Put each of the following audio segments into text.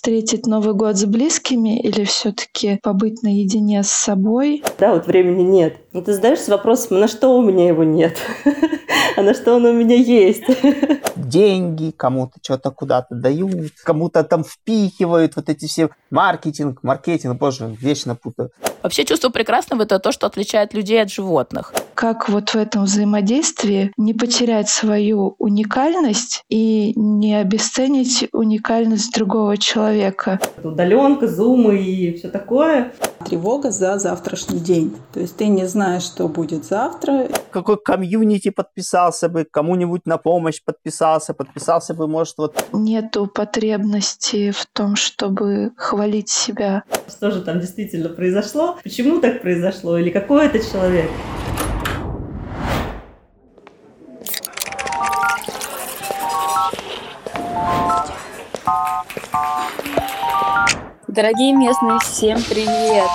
встретить Новый год с близкими или все-таки побыть наедине с собой? Да, вот времени нет. Ну, ты задаешься вопросом, на что у меня его нет, а на что он у меня есть. Деньги, кому-то что-то куда-то дают, кому-то там впихивают вот эти все маркетинг, маркетинг, боже, вечно путаю. Вообще чувство прекрасного – это то, что отличает людей от животных. Как вот в этом взаимодействии не потерять свою уникальность и не обесценить уникальность другого человека? Удаленка, зумы и все такое. Тревога за завтрашний день. То есть ты не знаешь, что будет завтра. Какой комьюнити подписался бы, кому-нибудь на помощь подписался, подписался бы, может, вот... Нету потребности в том, чтобы хвалить себя. Что же там действительно произошло? почему так произошло, или какой это человек. Дорогие местные, всем привет!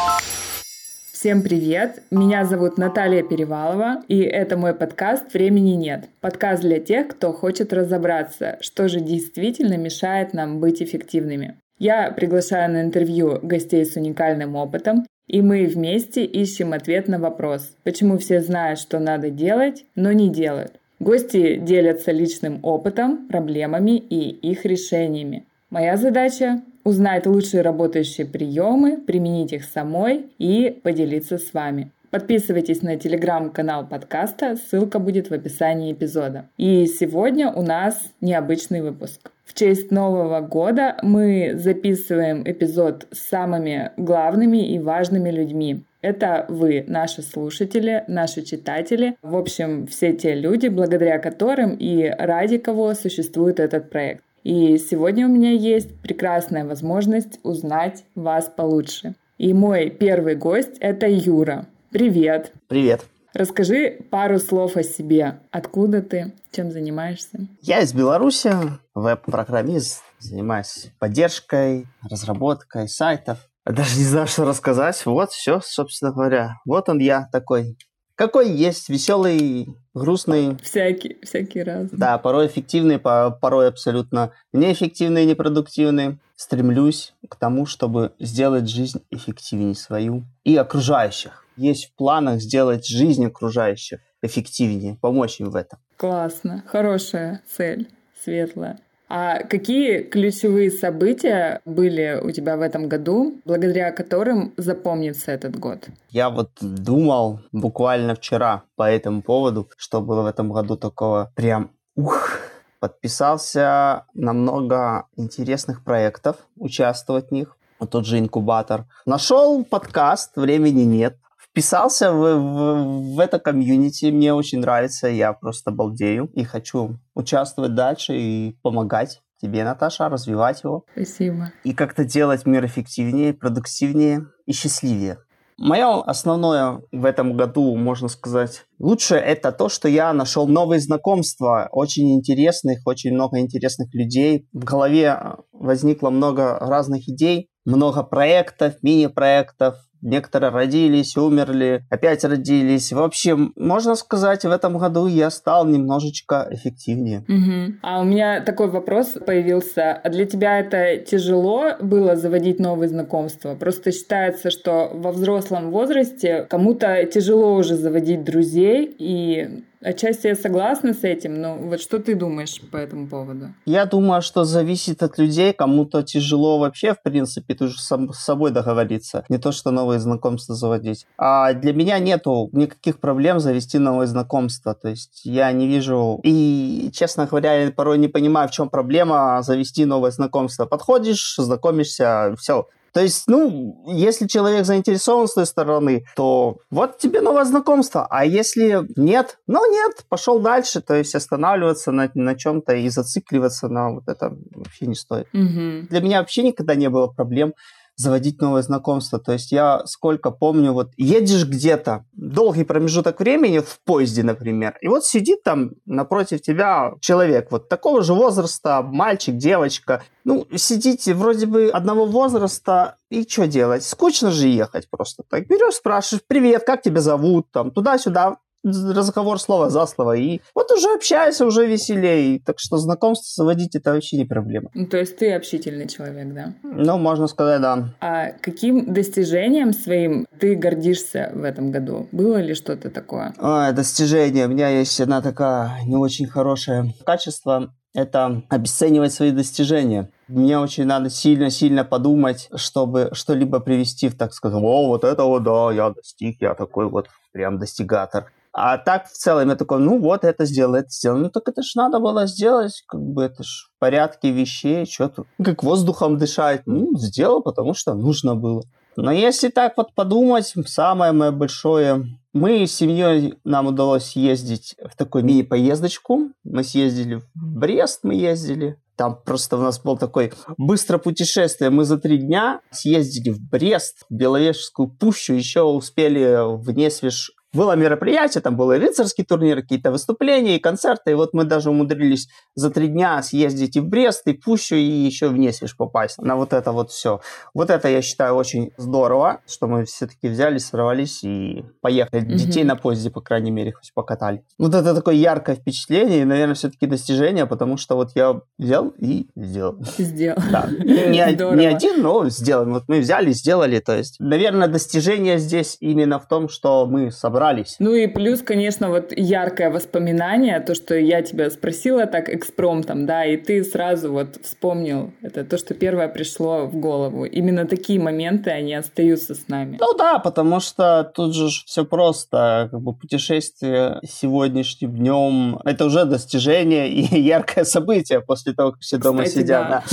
Всем привет! Меня зовут Наталья Перевалова, и это мой подкаст «Времени нет». Подкаст для тех, кто хочет разобраться, что же действительно мешает нам быть эффективными. Я приглашаю на интервью гостей с уникальным опытом и мы вместе ищем ответ на вопрос, почему все знают, что надо делать, но не делают. Гости делятся личным опытом, проблемами и их решениями. Моя задача – узнать лучшие работающие приемы, применить их самой и поделиться с вами. Подписывайтесь на телеграм-канал подкаста, ссылка будет в описании эпизода. И сегодня у нас необычный выпуск. В честь Нового года мы записываем эпизод с самыми главными и важными людьми. Это вы, наши слушатели, наши читатели, в общем, все те люди, благодаря которым и ради кого существует этот проект. И сегодня у меня есть прекрасная возможность узнать вас получше. И мой первый гость — это Юра. Привет! Привет! Расскажи пару слов о себе. Откуда ты? Чем занимаешься? Я из Беларуси, веб-программист, занимаюсь поддержкой, разработкой сайтов. Даже не знаю, что рассказать. Вот все, собственно говоря. Вот он я такой. Какой есть, веселый, грустный. Всякий, всякий раз. Да, порой эффективный, порой абсолютно неэффективный, непродуктивный. Стремлюсь к тому, чтобы сделать жизнь эффективнее свою и окружающих есть в планах сделать жизнь окружающих эффективнее, помочь им в этом. Классно, хорошая цель, светлая. А какие ключевые события были у тебя в этом году, благодаря которым запомнится этот год? Я вот думал буквально вчера по этому поводу, что было в этом году такого прям ух, подписался на много интересных проектов, участвовать в них. Вот тот же инкубатор. Нашел подкаст «Времени нет», вписался в, в, в это комьюнити, мне очень нравится, я просто балдею и хочу участвовать дальше и помогать тебе, Наташа, развивать его. Спасибо. И как-то делать мир эффективнее, продуктивнее и счастливее. Мое основное в этом году, можно сказать, лучшее это то, что я нашел новые знакомства, очень интересных, очень много интересных людей. В голове возникло много разных идей, много проектов, мини-проектов, Некоторые родились, умерли, опять родились. В общем, можно сказать, в этом году я стал немножечко эффективнее. Угу. А у меня такой вопрос появился. А для тебя это тяжело было заводить новые знакомства? Просто считается, что во взрослом возрасте кому-то тяжело уже заводить друзей, и Отчасти я согласна с этим, но вот что ты думаешь по этому поводу? Я думаю, что зависит от людей. Кому-то тяжело вообще, в принципе, тоже сам, с собой договориться. Не то, что новые знакомства заводить. А для меня нету никаких проблем завести новые знакомства. То есть я не вижу... И, честно говоря, я порой не понимаю, в чем проблема завести новое знакомство. Подходишь, знакомишься, все. То есть, ну, если человек заинтересован с той стороны, то вот тебе новое знакомство. А если нет, ну нет, пошел дальше. То есть останавливаться на, на чем-то и зацикливаться на вот это вообще не стоит. Угу. Для меня вообще никогда не было проблем заводить новое знакомство. То есть я сколько помню, вот едешь где-то, долгий промежуток времени в поезде, например, и вот сидит там напротив тебя человек вот такого же возраста, мальчик, девочка. Ну, сидите вроде бы одного возраста, и что делать? Скучно же ехать просто. Так берешь, спрашиваешь, привет, как тебя зовут, там, туда-сюда разговор слово за слово. И вот уже общаешься, уже веселее. Так что знакомство заводить это вообще не проблема. Ну, то есть ты общительный человек, да? Ну, можно сказать, да. А каким достижением своим ты гордишься в этом году? Было ли что-то такое? Ой, достижение. У меня есть одна такая не очень хорошее качество это обесценивать свои достижения. Мне очень надо сильно-сильно подумать, чтобы что-либо привести в, так сказать, о, вот это вот, да, я достиг, я такой вот прям достигатор. А так в целом я такой, ну вот, это сделал, это сделал. Ну так это ж надо было сделать, как бы это ж в порядке вещей, что тут. Как воздухом дышать. Ну, сделал, потому что нужно было. Но если так вот подумать, самое мое большое... Мы с семьей, нам удалось ездить в такую мини-поездочку. Мы съездили в Брест, мы ездили. Там просто у нас был такой быстрое путешествие. Мы за три дня съездили в Брест, в Беловежскую пущу, еще успели в Несвеж было мероприятие, там был и рыцарский турнир, какие-то выступления и концерты, и вот мы даже умудрились за три дня съездить и в Брест, и Пущу, и еще в Несвеж попасть на вот это вот все. Вот это, я считаю, очень здорово, что мы все-таки взяли, сорвались и поехали. Mm-hmm. Детей на поезде, по крайней мере, хоть покатали. Вот это такое яркое впечатление, и, наверное, все-таки достижение, потому что вот я взял и сделал. Сделал. Да. Не, не один, но сделал. Вот мы взяли, сделали, то есть, наверное, достижение здесь именно в том, что мы собрали собрались. Ну и плюс, конечно, вот яркое воспоминание, то, что я тебя спросила так экспромтом, да, и ты сразу вот вспомнил, это то, что первое пришло в голову. Именно такие моменты, они остаются с нами. Ну да, потому что тут же все просто, как бы путешествие сегодняшним днем, это уже достижение и яркое событие после того, как все дома Кстати, сидят. Да.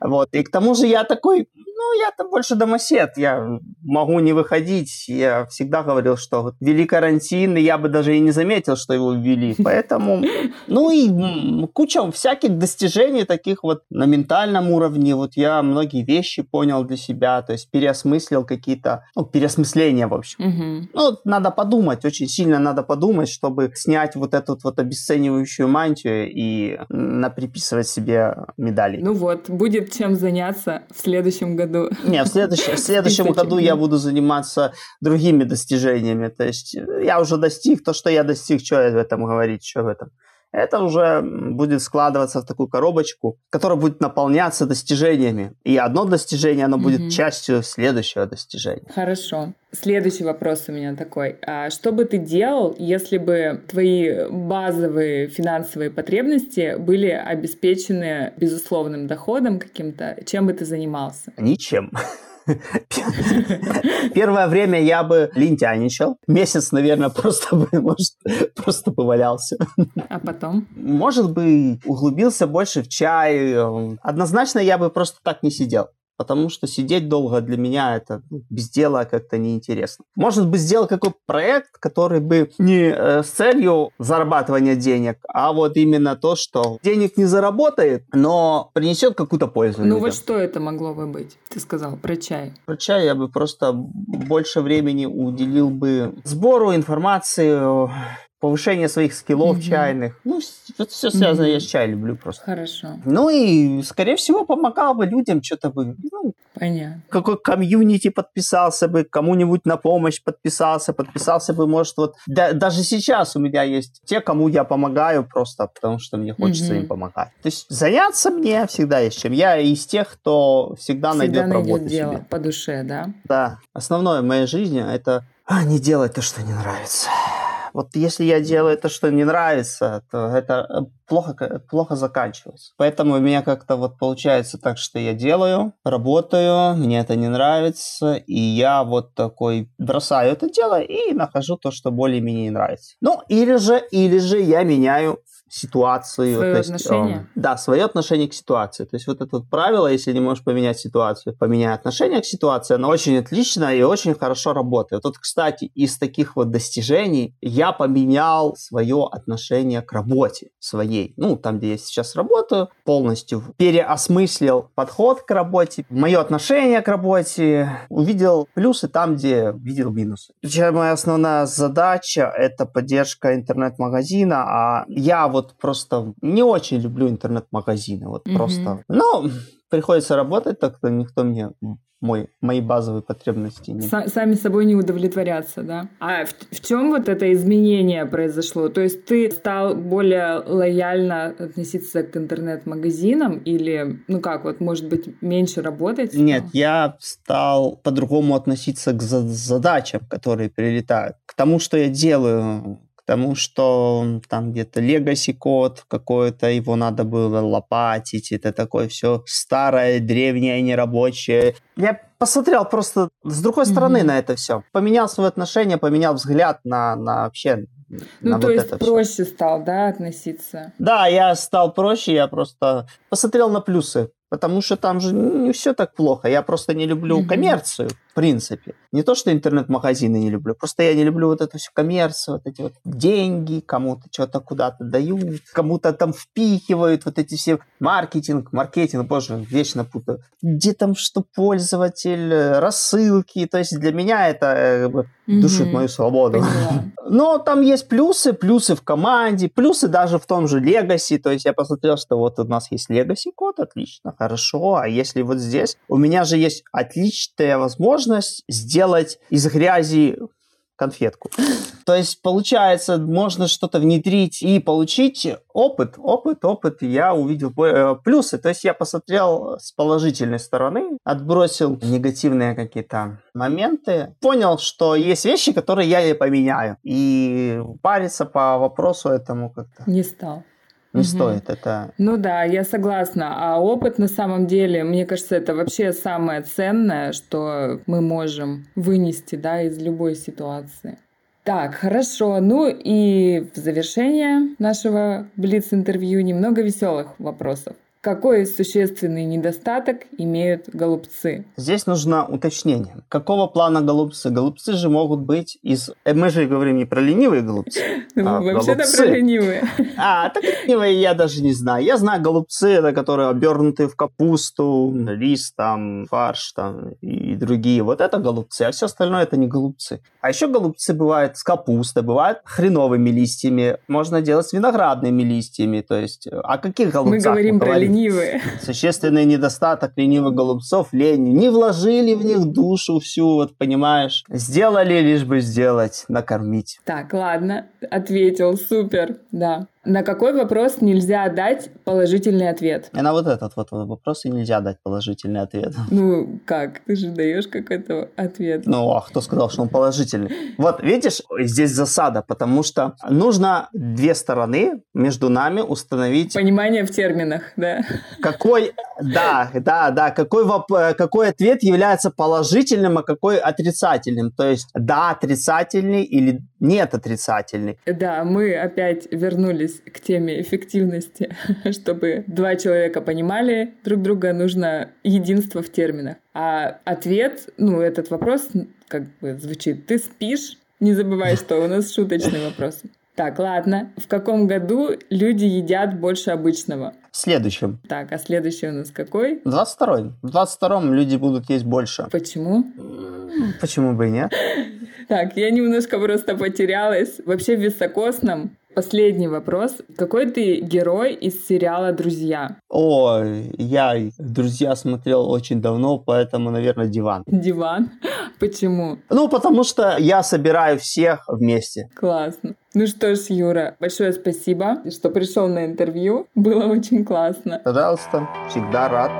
Да. Вот. И к тому же я такой, ну, я-то больше домосед, я могу не выходить. Я всегда говорил, что вот ввели карантин, и я бы даже и не заметил, что его ввели. Поэтому, ну и куча всяких достижений таких вот на ментальном уровне. Вот я многие вещи понял для себя, то есть переосмыслил какие-то, ну, переосмысления, в общем. Угу. Ну, надо подумать, очень сильно надо подумать, чтобы снять вот эту вот обесценивающую мантию и наприписывать себе медали. Ну вот, будет чем заняться в следующем году году. Не, в следующем, в следующем году я буду заниматься другими достижениями. То есть я уже достиг то, что я достиг, что я в этом говорить, что в этом это уже будет складываться в такую коробочку, которая будет наполняться достижениями. И одно достижение, оно будет mm-hmm. частью следующего достижения. Хорошо. Следующий вопрос у меня такой. А что бы ты делал, если бы твои базовые финансовые потребности были обеспечены безусловным доходом каким-то? Чем бы ты занимался? Ничем. Первое время я бы лентяничал. Месяц, наверное, просто бы, может, просто бы валялся. А потом? Может бы углубился больше в чай. Однозначно я бы просто так не сидел потому что сидеть долго для меня это ну, без дела как-то неинтересно. Может быть, сделать какой-то проект, который бы не э, с целью зарабатывания денег, а вот именно то, что денег не заработает, но принесет какую-то пользу. Ну вот что это могло бы быть? Ты сказал про чай. Про чай я бы просто больше времени уделил бы сбору информации, повышение своих скиллов mm-hmm. чайных. Ну, это все связано, mm-hmm. я с чай люблю просто. Хорошо. Ну и, скорее всего, помогал бы людям что-то бы, ну, Понятно. Какой комьюнити подписался бы, кому-нибудь на помощь подписался, подписался бы, может, вот да, даже сейчас у меня есть те, кому я помогаю просто, потому что мне хочется mm-hmm. им помогать. То есть заняться мне всегда есть чем. Я из тех, кто всегда, всегда найдет, найдет работу дело себе. по душе, да? Да. Основное в моей жизни это а, не делать то, что не нравится. Вот если я делаю то, что не нравится, то это э, плохо, плохо заканчивается. Поэтому у меня как-то вот получается так, что я делаю, работаю, мне это не нравится, и я вот такой бросаю это дело и нахожу то, что более-менее нравится. Ну, или же, или же я меняю ситуацию. Свое то есть, отношение? Э, да, свое отношение к ситуации. То есть вот это вот правило, если не можешь поменять ситуацию, поменяй отношение к ситуации, оно очень отлично и очень хорошо работает. Вот, кстати, из таких вот достижений я поменял свое отношение к работе своей. Ну, там, где я сейчас работаю, полностью переосмыслил подход к работе, мое отношение к работе, увидел плюсы там, где видел минусы. Причем моя основная задача – это поддержка интернет-магазина, а я вот просто не очень люблю интернет-магазины, вот Мгм. просто. Но приходится работать, так-то никто мне мой, мои базовые потребности не... Са- сами собой не удовлетворяться, да? А в, чем вот это изменение произошло? То есть ты стал более лояльно относиться к интернет-магазинам или, ну как, вот, может быть, меньше работать? Нет, я стал по-другому относиться к за- задачам, которые прилетают, к тому, что я делаю, тому, что там где-то legacy код какой-то, его надо было лопатить, это такое все старое, древнее, нерабочее. Я посмотрел просто с другой стороны Мгм. на это все. Поменял свое отношение, поменял взгляд на, на вообще Ну, то вот есть проще стал, да, относиться? Да, я стал проще, я просто посмотрел на плюсы, потому что там же не все так плохо. Я просто не люблю коммерцию, в принципе. Не то, что интернет-магазины не люблю, просто я не люблю вот эту всю коммерцию, вот эти вот деньги, кому-то что-то куда-то дают, кому-то там впихивают, вот эти все маркетинг, маркетинг, боже, вечно путаю. Где там что пользователь, э, рассылки, то есть для меня это э, как бы душит Мгм. мою свободу. Поняла. Но там есть плюсы, плюсы в команде, плюсы даже в том же Legacy. То есть я посмотрел, что вот у нас есть Legacy код, отлично, хорошо. А если вот здесь, у меня же есть отличная возможность сделать из грязи конфетку. То есть, получается, можно что-то внедрить и получить опыт, опыт, опыт. Я увидел э, плюсы. То есть я посмотрел с положительной стороны, отбросил негативные какие-то моменты, понял, что есть вещи, которые я и поменяю. И париться по вопросу этому как-то Не стал. Не Мгм. стоит. Это Ну да, я согласна. А опыт на самом деле, мне кажется, это вообще самое ценное, что мы можем вынести, да, из любой ситуации. Так, хорошо. Ну и в завершение нашего блиц-интервью немного веселых вопросов. Какой существенный недостаток имеют голубцы? Здесь нужно уточнение. Какого плана голубцы? Голубцы же могут быть из... э, Мы же говорим не про ленивые голубцы. А, Вообще-то про ленивые. А, так ленивые я даже не знаю. Я знаю голубцы, это которые обернуты в капусту, рис, там, фарш там, и другие. Вот это голубцы, а все остальное это не голубцы. А еще голубцы бывают с капустой, бывают хреновыми листьями. Можно делать с виноградными листьями. То есть, о каких Мы голубцах говорим про говорим? Ленивые. Существенный недостаток ленивых голубцов – лень. Не вложили в них душу всю, вот понимаешь. Сделали, лишь бы сделать, накормить. Так, ладно, ответил, супер, да. На какой вопрос нельзя дать положительный ответ? И на вот этот вот вопрос и нельзя дать положительный ответ. Ну, как? Ты же даешь какой-то ответ. Ну, а кто сказал, что он положительный? Вот, видишь, здесь засада, потому что нужно две стороны между нами установить, Понимание в терминах, да? какой, да, да, да, какой, воп- какой ответ является положительным, а какой отрицательным. То есть, да, отрицательный или нет отрицательный. Да, мы опять вернулись к теме эффективности. Чтобы два человека понимали друг друга, нужно единство в терминах. А ответ, ну, этот вопрос как бы звучит «ты спишь?» Не забывай, что у нас шуточный вопрос. Так, ладно. В каком году люди едят больше обычного? В следующем. Так, а следующий у нас какой? В 22-м. В 22-м люди будут есть больше. Почему? Почему бы и нет? Так, я немножко просто потерялась. Вообще в високосном. Последний вопрос. Какой ты герой из сериала «Друзья»? Ой, я «Друзья» смотрел очень давно, поэтому, наверное, диван. Диван. Почему? Ну, потому что я собираю всех вместе. Классно. Ну что ж, Юра, большое спасибо, что пришел на интервью. Было очень классно. Пожалуйста, всегда рад.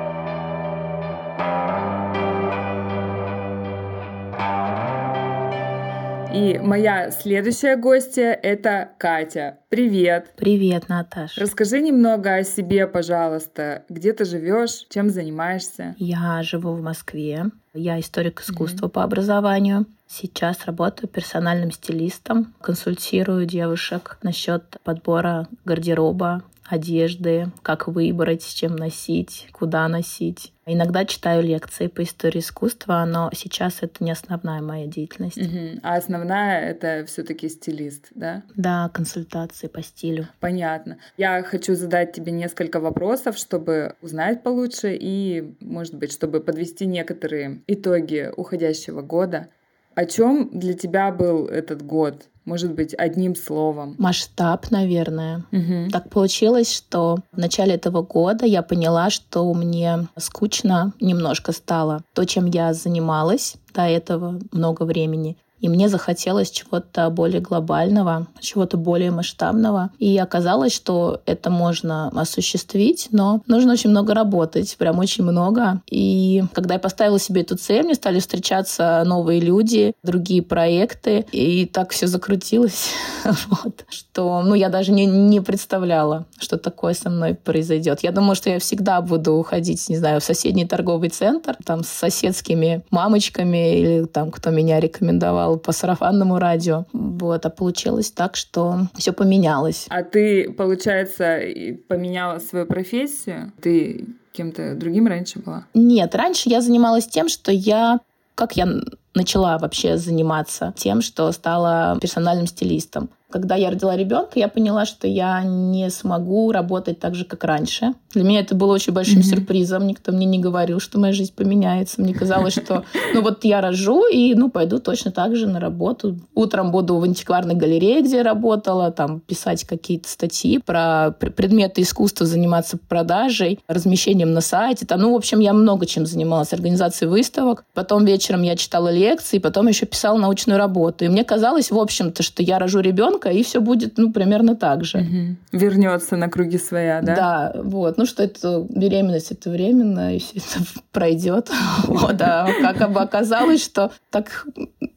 И моя следующая гостья — это Катя. Привет. Привет, Наташ. Расскажи немного о себе, пожалуйста. Где ты живешь, чем занимаешься? Я живу в Москве. Я историк искусства по образованию. Сейчас работаю персональным стилистом, консультирую девушек насчет подбора гардероба, одежды, как выбрать, с чем носить, куда носить. Иногда читаю лекции по истории искусства, но сейчас это не основная моя деятельность. Мгм. А основная — это все таки стилист, да? Да, консультации по стилю. Понятно. Я хочу задать тебе несколько вопросов, чтобы узнать получше и, может быть, чтобы подвести некоторые итоги уходящего года. О чем для тебя был этот год? Может быть, одним словом? Масштаб, наверное. Угу. Так получилось, что в начале этого года я поняла, что мне скучно немножко стало. То, чем я занималась до этого много времени, и мне захотелось чего-то более глобального, чего-то более масштабного. И оказалось, что это можно осуществить, но нужно очень много работать, прям очень много. И когда я поставила себе эту цель, мне стали встречаться новые люди, другие проекты, и так все закрутилось, вот, что ну, я даже не, не представляла, что такое со мной произойдет. Я думала, что я всегда буду уходить, не знаю, в соседний торговый центр, там с соседскими мамочками или там, кто меня рекомендовал слушал по сарафанному радио. Вот, а получилось так, что все поменялось. А ты, получается, поменяла свою профессию? Ты кем-то другим раньше была? Нет, раньше я занималась тем, что я как я начала вообще заниматься тем, что стала персональным стилистом. Когда я родила ребенка, я поняла, что я не смогу работать так же, как раньше. Для меня это было очень большим mm-hmm. сюрпризом. Никто мне не говорил, что моя жизнь поменяется. Мне казалось, что ну вот я рожу и ну пойду точно так же на работу. Утром буду в антикварной галерее, где я работала, там писать какие-то статьи про предметы искусства, заниматься продажей, размещением на сайте. Там, ну, в общем, я много чем занималась. Организацией выставок. Потом вечером я читала лекции, потом еще писала научную работу. И мне казалось, в общем-то, что я рожу ребенка, ребенка, и все будет, ну, примерно так же. Угу. Вернется на круги своя, да? Да, вот. Ну, что это беременность, это временно, и все это пройдет. Вот, а как бы оказалось, что так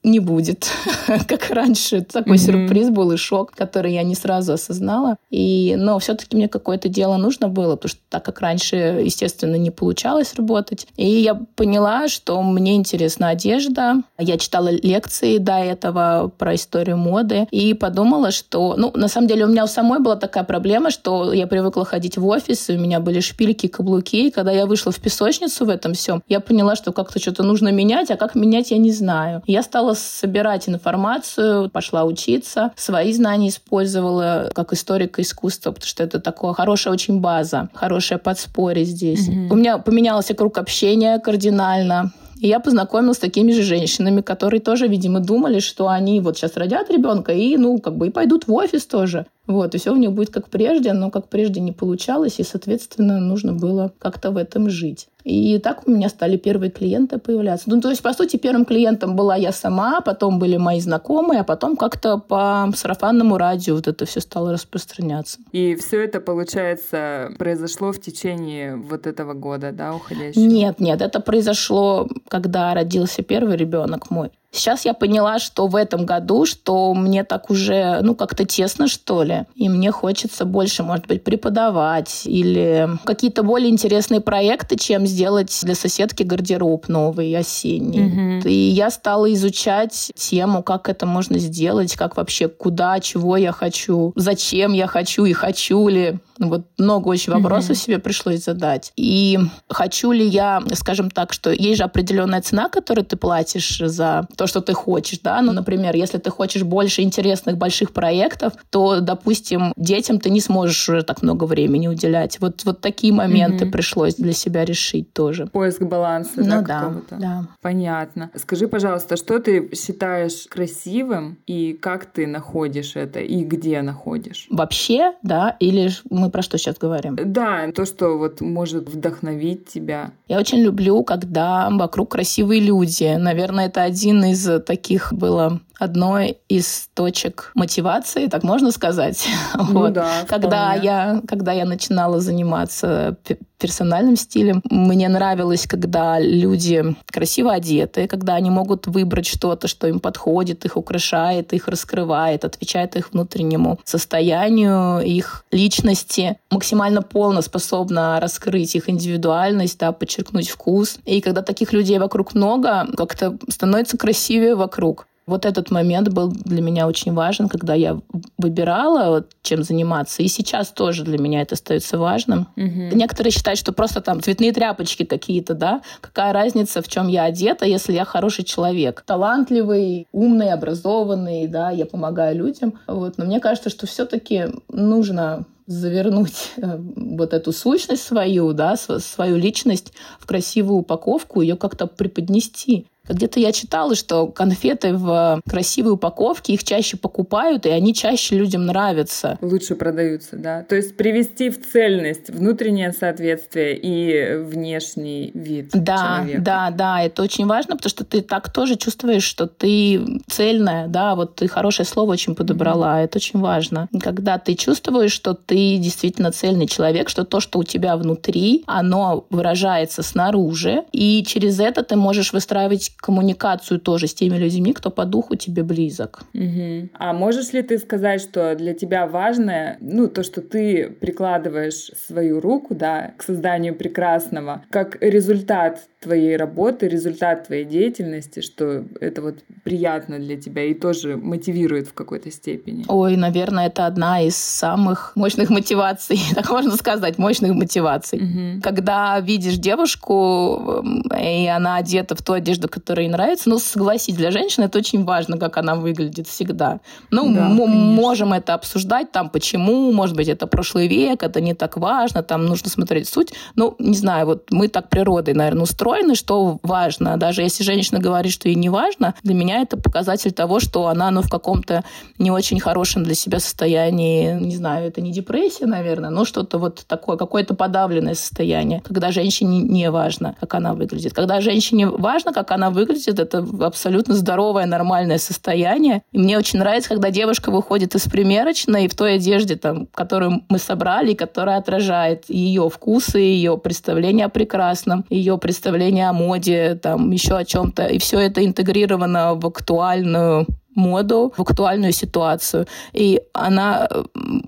не будет, как раньше. Такой сюрприз был и шок, который я не сразу осознала. И, но все-таки мне какое-то дело нужно было, потому что так как раньше, естественно, не получалось работать. И я поняла, что мне интересна одежда. Я читала лекции до этого про историю моды и подумала, подумала, что, ну, на самом деле у меня у самой была такая проблема, что я привыкла ходить в офис, и у меня были шпильки, каблуки, и когда я вышла в песочницу в этом всем, я поняла, что как-то что-то нужно менять, а как менять я не знаю. Я стала собирать информацию, пошла учиться, свои знания использовала как историка искусства, потому что это такая хорошая очень база, хорошее подспорье здесь. Mm-hmm. У меня поменялся круг общения кардинально. И я познакомилась с такими же женщинами, которые тоже, видимо, думали, что они вот сейчас родят ребенка и, ну, как бы и пойдут в офис тоже. Вот, и все у них будет как прежде, но как прежде не получалось, и, соответственно, нужно было как-то в этом жить. И так у меня стали первые клиенты появляться. Ну, то есть, по сути, первым клиентом была я сама, потом были мои знакомые, а потом как-то по сарафанному радио вот это все стало распространяться. И все это, получается, произошло в течение вот этого года, да, уходящего? Нет, нет, это произошло, когда родился первый ребенок мой. Сейчас я поняла, что в этом году, что мне так уже, ну, как-то тесно, что ли. И мне хочется больше, может быть, преподавать или какие-то более интересные проекты, чем сделать для соседки гардероб новый, осенний. Mm-hmm. И я стала изучать тему, как это можно сделать, как вообще, куда, чего я хочу, зачем я хочу и хочу ли. Вот много очень вопросов mm-hmm. себе пришлось задать. И хочу ли я, скажем так, что есть же определенная цена, которую ты платишь за то, что ты хочешь, да, ну, например, если ты хочешь больше интересных больших проектов, то, допустим, детям ты не сможешь уже так много времени уделять. Вот, вот такие моменты mm-hmm. пришлось для себя решить тоже. Поиск баланса, ну, да, да, да. Понятно. Скажи, пожалуйста, что ты считаешь красивым и как ты находишь это и где находишь? Вообще, да, или мы про что сейчас говорим? Да, то, что вот может вдохновить тебя. Я очень люблю, когда вокруг красивые люди. Наверное, это один из таких было одной из точек мотивации, так можно сказать. Ну вот. да, когда я, когда я начинала заниматься персональным стилем, мне нравилось, когда люди красиво одеты, когда они могут выбрать что-то, что им подходит, их украшает, их раскрывает, отвечает их внутреннему состоянию, их личности, максимально полно способна раскрыть их индивидуальность, да, подчеркнуть вкус. И когда таких людей вокруг много, как-то становится красивее вокруг. Вот этот момент был для меня очень важен, когда я выбирала, вот, чем заниматься. И сейчас тоже для меня это остается важным. Угу. Некоторые считают, что просто там цветные тряпочки какие-то, да? Какая разница, в чем я одета, если я хороший человек? Талантливый, умный, образованный, да, я помогаю людям. Вот. Но мне кажется, что все-таки нужно завернуть э, вот эту сущность свою, да, свою личность в красивую упаковку, ее как-то преподнести. Где-то я читала, что конфеты в красивой упаковке, их чаще покупают, и они чаще людям нравятся. Лучше продаются, да. То есть привести в цельность внутреннее соответствие и внешний вид да, человека. Да, да, это очень важно, потому что ты так тоже чувствуешь, что ты цельная, да, вот ты хорошее слово очень подобрала, mm-hmm. это очень важно. Когда ты чувствуешь, что ты действительно цельный человек, что то, что у тебя внутри, оно выражается снаружи, и через это ты можешь выстраивать коммуникацию тоже с теми людьми, кто по духу тебе близок. Угу. А можешь ли ты сказать, что для тебя важное, ну, то, что ты прикладываешь свою руку, да, к созданию прекрасного, как результат твоей работы, результат твоей деятельности, что это вот приятно для тебя и тоже мотивирует в какой-то степени? Ой, наверное, это одна из самых мощных мотиваций, так можно сказать, мощных мотиваций. Угу. Когда видишь девушку, и она одета в ту одежду, которая ей нравится, ну, согласись, для женщины это очень важно, как она выглядит всегда. Ну, да, мы можем это обсуждать, там, почему, может быть, это прошлый век, это не так важно, там нужно смотреть суть. Ну, не знаю, вот мы так природой, наверное, устроены, устроены, что важно. Даже если женщина говорит, что ей не важно, для меня это показатель того, что она ну, в каком-то не очень хорошем для себя состоянии. Не знаю, это не депрессия, наверное, но что-то вот такое, какое-то подавленное состояние, когда женщине не важно, как она выглядит. Когда женщине важно, как она выглядит, это абсолютно здоровое, нормальное состояние. И мне очень нравится, когда девушка выходит из примерочной в той одежде, там, которую мы собрали, которая отражает ее вкусы, ее представление о прекрасном, ее представление представление о моде, там еще о чем-то. И все это интегрировано в актуальную моду, в актуальную ситуацию. И она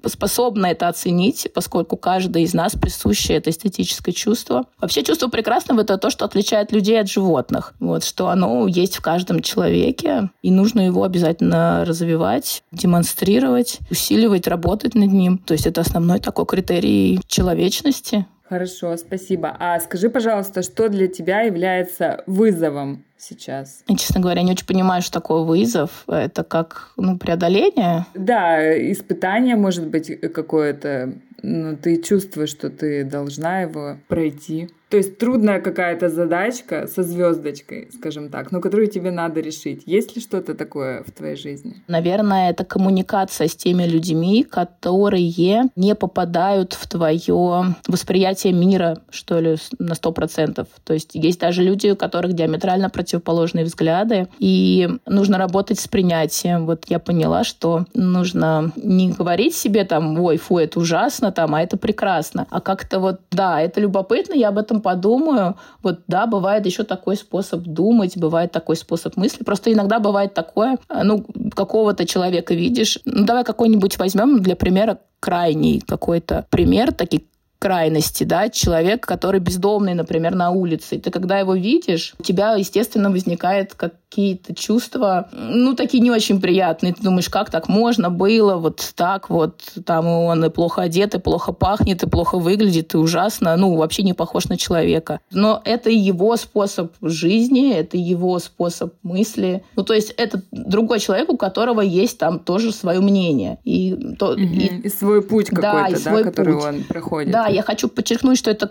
способна это оценить, поскольку каждый из нас присуще это эстетическое чувство. Вообще чувство прекрасного — это то, что отличает людей от животных. Вот, что оно есть в каждом человеке, и нужно его обязательно развивать, демонстрировать, усиливать, работать над ним. То есть это основной такой критерий человечности. Хорошо, спасибо. А скажи, пожалуйста, что для тебя является вызовом сейчас? Я, честно говоря, не очень понимаю, что такое вызов. Это как ну, преодоление? Да, испытание может быть какое-то. Но ты чувствуешь, что ты должна его пройти. То есть трудная какая-то задачка со звездочкой, скажем так, но которую тебе надо решить. Есть ли что-то такое в твоей жизни? Наверное, это коммуникация с теми людьми, которые не попадают в твое восприятие мира, что ли, на сто процентов. То есть есть даже люди, у которых диаметрально противоположные взгляды, и нужно работать с принятием. Вот я поняла, что нужно не говорить себе там, ой, фу, это ужасно, там, а это прекрасно, а как-то вот, да, это любопытно, я об этом подумаю. Вот да, бывает еще такой способ думать, бывает такой способ мысли. Просто иногда бывает такое, э, ну, какого-то человека видишь. Ну, давай какой-нибудь возьмем для примера крайний какой-то пример, такие крайности, да, человек, который бездомный, например, на улице. Ты когда его видишь, у тебя, естественно, возникает как какие-то чувства, ну, такие не очень приятные. Ты думаешь, как так можно было, вот так вот, там он и плохо одет, и плохо пахнет, и плохо выглядит, и ужасно, ну, вообще не похож на человека. Но это его способ жизни, это его способ мысли. Ну, то есть это другой человек, у которого есть там тоже свое мнение. И, то, угу. и, и свой путь какой-то, да, да который путь. он проходит. Да, я хочу подчеркнуть, что это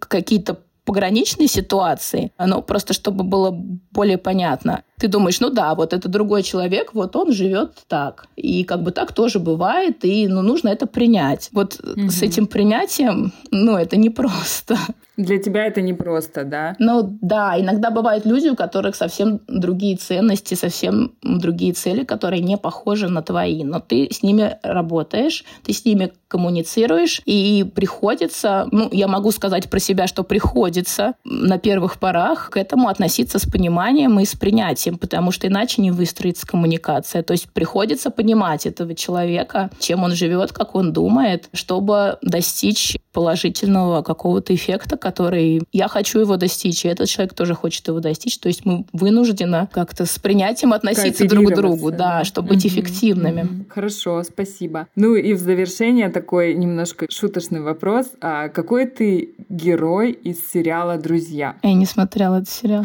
какие-то пограничной ситуации, но просто чтобы было более понятно ты думаешь, ну да, вот это другой человек, вот он живет так. И как бы так тоже бывает, и ну, нужно это принять. Вот угу. с этим принятием, ну, это непросто. Для тебя это непросто, да? Ну да, иногда бывают люди, у которых совсем другие ценности, совсем другие цели, которые не похожи на твои. Но ты с ними работаешь, ты с ними коммуницируешь, и приходится, ну, я могу сказать про себя, что приходится на первых порах к этому относиться с пониманием и с принятием потому что иначе не выстроится коммуникация. То есть приходится понимать этого человека, чем он живет, как он думает, чтобы достичь положительного какого-то эффекта, который я хочу его достичь, и этот человек тоже хочет его достичь. То есть мы вынуждены как-то с принятием относиться друг к другу, да, чтобы быть эффективными. Угу. Хорошо, спасибо. Ну и в завершение такой немножко шуточный вопрос. А какой ты герой из сериала «Друзья»? Я не смотрела этот сериал.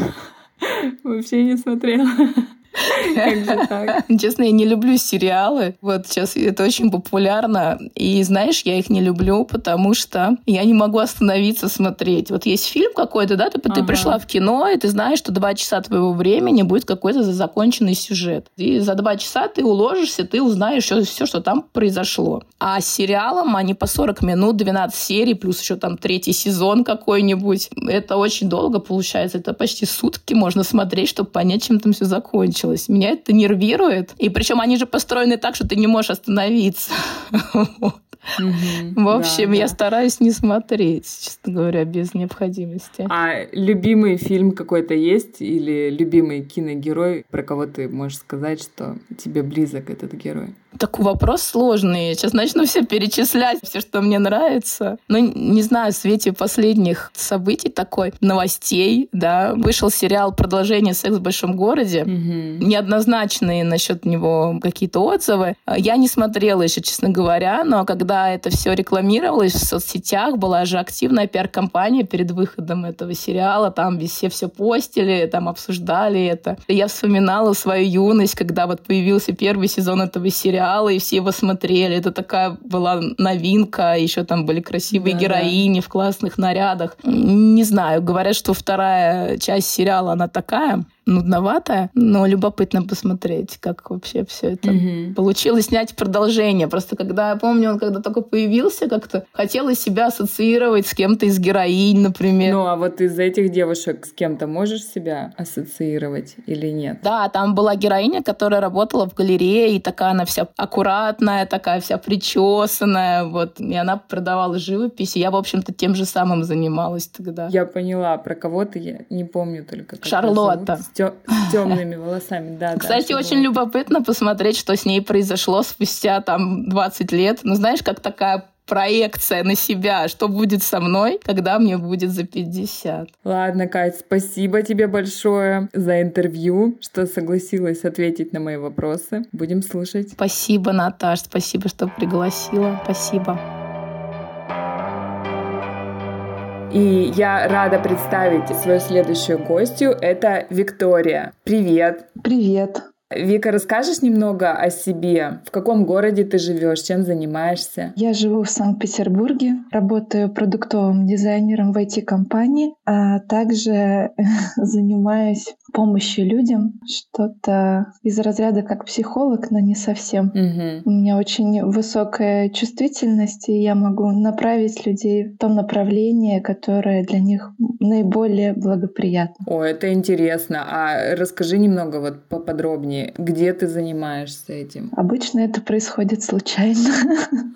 Вообще не смотрела. Честно, я не люблю сериалы. Вот сейчас это очень популярно. И знаешь, я их не люблю, потому что я не могу остановиться смотреть. Вот есть фильм какой-то, да, ты, ты пришла в кино, и ты знаешь, что два часа твоего времени будет какой-то законченный сюжет. И за два часа ты уложишься, ты узнаешь все, все что там произошло. А сериалом они по 40 минут, 12 серий, плюс еще там третий сезон какой-нибудь. Это очень долго получается. Это почти сутки можно смотреть, чтобы понять, чем там все закончилось. Меня это нервирует. И причем они же построены так, что ты не можешь остановиться. В общем, я стараюсь не смотреть, честно говоря, без необходимости. А любимый фильм какой-то есть или любимый киногерой, про кого ты можешь сказать, что тебе близок этот герой? Такой вопрос сложный. Сейчас начну все перечислять, все, что мне нравится. Ну, не знаю, в свете последних событий такой, новостей, да, вышел сериал «Продолжение секс в большом городе». Угу. Неоднозначные насчет него какие-то отзывы. Я не смотрела еще, честно говоря, но когда это все рекламировалось в соцсетях, была же активная пиар-компания перед выходом этого сериала, там все все постили, там обсуждали это. Я вспоминала свою юность, когда вот появился первый сезон этого сериала, сериалы, и все его смотрели. Это такая была новинка. Еще там были красивые да, героини да. в классных нарядах. Не знаю, говорят, что вторая часть сериала, она такая нудноватая, но любопытно посмотреть, как вообще все это угу. получилось снять продолжение. Просто когда я помню, он когда только появился, как-то хотелось себя ассоциировать с кем-то из героинь, например. Ну, а вот из этих девушек с кем-то можешь себя ассоциировать или нет? Да, там была героиня, которая работала в галерее, и такая она вся аккуратная, такая вся причесанная, вот, и она продавала живопись, и я, в общем-то, тем же самым занималась тогда. Я поняла, про кого-то я не помню только. Как С темными волосами, да. Кстати, очень любопытно посмотреть, что с ней произошло спустя там 20 лет. Ну, знаешь, как такая проекция на себя, что будет со мной, когда мне будет за 50. Ладно, Кать, спасибо тебе большое за интервью, что согласилась ответить на мои вопросы. Будем слушать. Спасибо, Наташ, спасибо, что пригласила. Спасибо. И я рада представить свою следующую гостью. Это Виктория. Привет. Привет. Вика, расскажешь немного о себе? В каком городе ты живешь? Чем занимаешься? Я живу в Санкт-Петербурге, работаю продуктовым дизайнером в IT-компании, а также занимаюсь помощью людям, что-то из разряда как психолог, но не совсем. Угу. У меня очень высокая чувствительность, и я могу направить людей в том направлении, которое для них наиболее благоприятно. О, это интересно. А расскажи немного вот поподробнее, где ты занимаешься этим? Обычно это происходит случайно.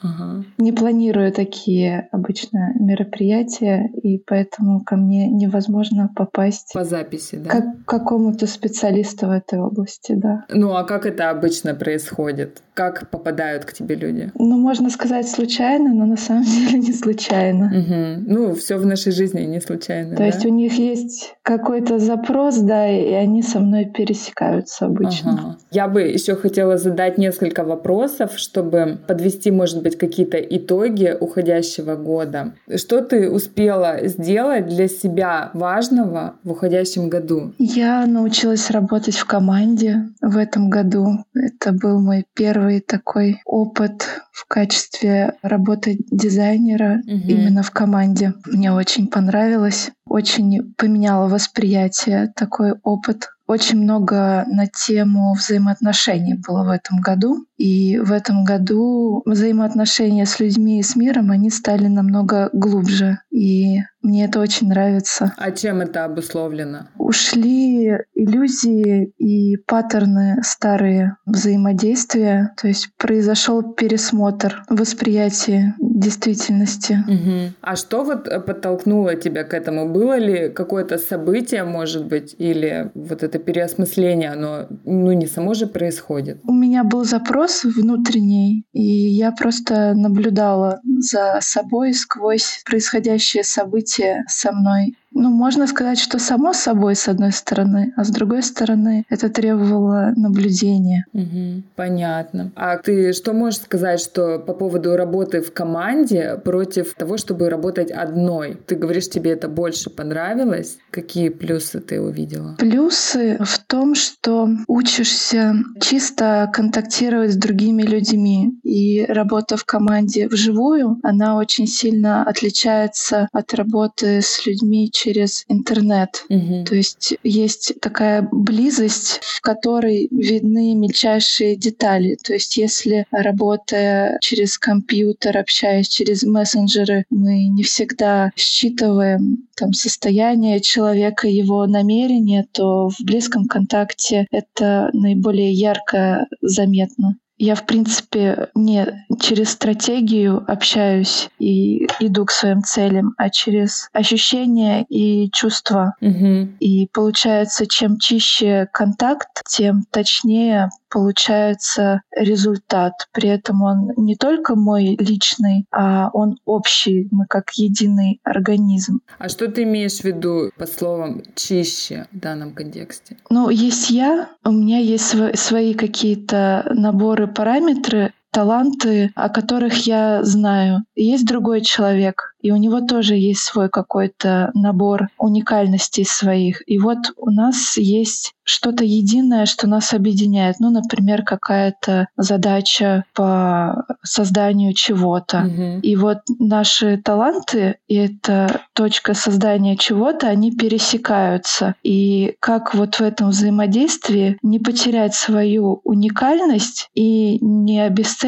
Ага. Не планирую такие обычно мероприятия, и поэтому ко мне невозможно попасть по записи, да? Как, какому-то специалисту в этой области, да. Ну а как это обычно происходит? Как попадают к тебе люди? Ну, можно сказать случайно, но на самом деле не случайно. Угу. Ну, все в нашей жизни не случайно. То да? есть у них есть какой-то запрос, да, и они со мной пересекаются обычно. Ага. Я бы еще хотела задать несколько вопросов, чтобы подвести, может быть, какие-то итоги уходящего года. Что ты успела сделать для себя важного в уходящем году? Я научилась работать в команде в этом году. Это был мой первый такой опыт в качестве работы дизайнера угу. именно в команде. Мне очень понравилось, очень поменяло восприятие такой опыт. Очень много на тему взаимоотношений было в этом году. И в этом году взаимоотношения с людьми и с миром, они стали намного глубже. И мне это очень нравится. А чем это обусловлено? Ушли иллюзии и паттерны старые взаимодействия. То есть произошел пересмотр восприятия действительности. Угу. А что вот подтолкнуло тебя к этому? Было ли какое-то событие, может быть, или вот это переосмысление, оно ну, не само же происходит? У меня был запрос внутренний, и я просто наблюдала за собой сквозь происходящие события со мной. Ну, можно сказать, что само собой, с одной стороны, а с другой стороны, это требовало наблюдения. Угу, понятно. А ты что можешь сказать, что по поводу работы в команде против того, чтобы работать одной? Ты говоришь, тебе это больше понравилось? Какие плюсы ты увидела? Плюсы в том, что учишься чисто контактировать с другими людьми. И работа в команде вживую, она очень сильно отличается от работы с людьми через интернет. Угу. То есть есть такая близость, в которой видны мельчайшие детали. То есть если работая через компьютер, общаясь через мессенджеры, мы не всегда считываем там, состояние человека, его намерения, то в близком контакте это наиболее ярко заметно я, в принципе, не через стратегию общаюсь и иду к своим целям, а через ощущения и чувства. Угу. И получается, чем чище контакт, тем точнее получается результат. При этом он не только мой личный, а он общий, мы как единый организм. А что ты имеешь в виду по словам «чище» в данном контексте? Ну, есть я, у меня есть свои какие-то наборы, параметры, таланты, о которых я знаю. Есть другой человек, и у него тоже есть свой какой-то набор уникальностей своих. И вот у нас есть что-то единое, что нас объединяет. Ну, например, какая-то задача по созданию чего-то. Угу. И вот наши таланты и эта точка создания чего-то, они пересекаются. И как вот в этом взаимодействии не потерять свою уникальность и не обесценить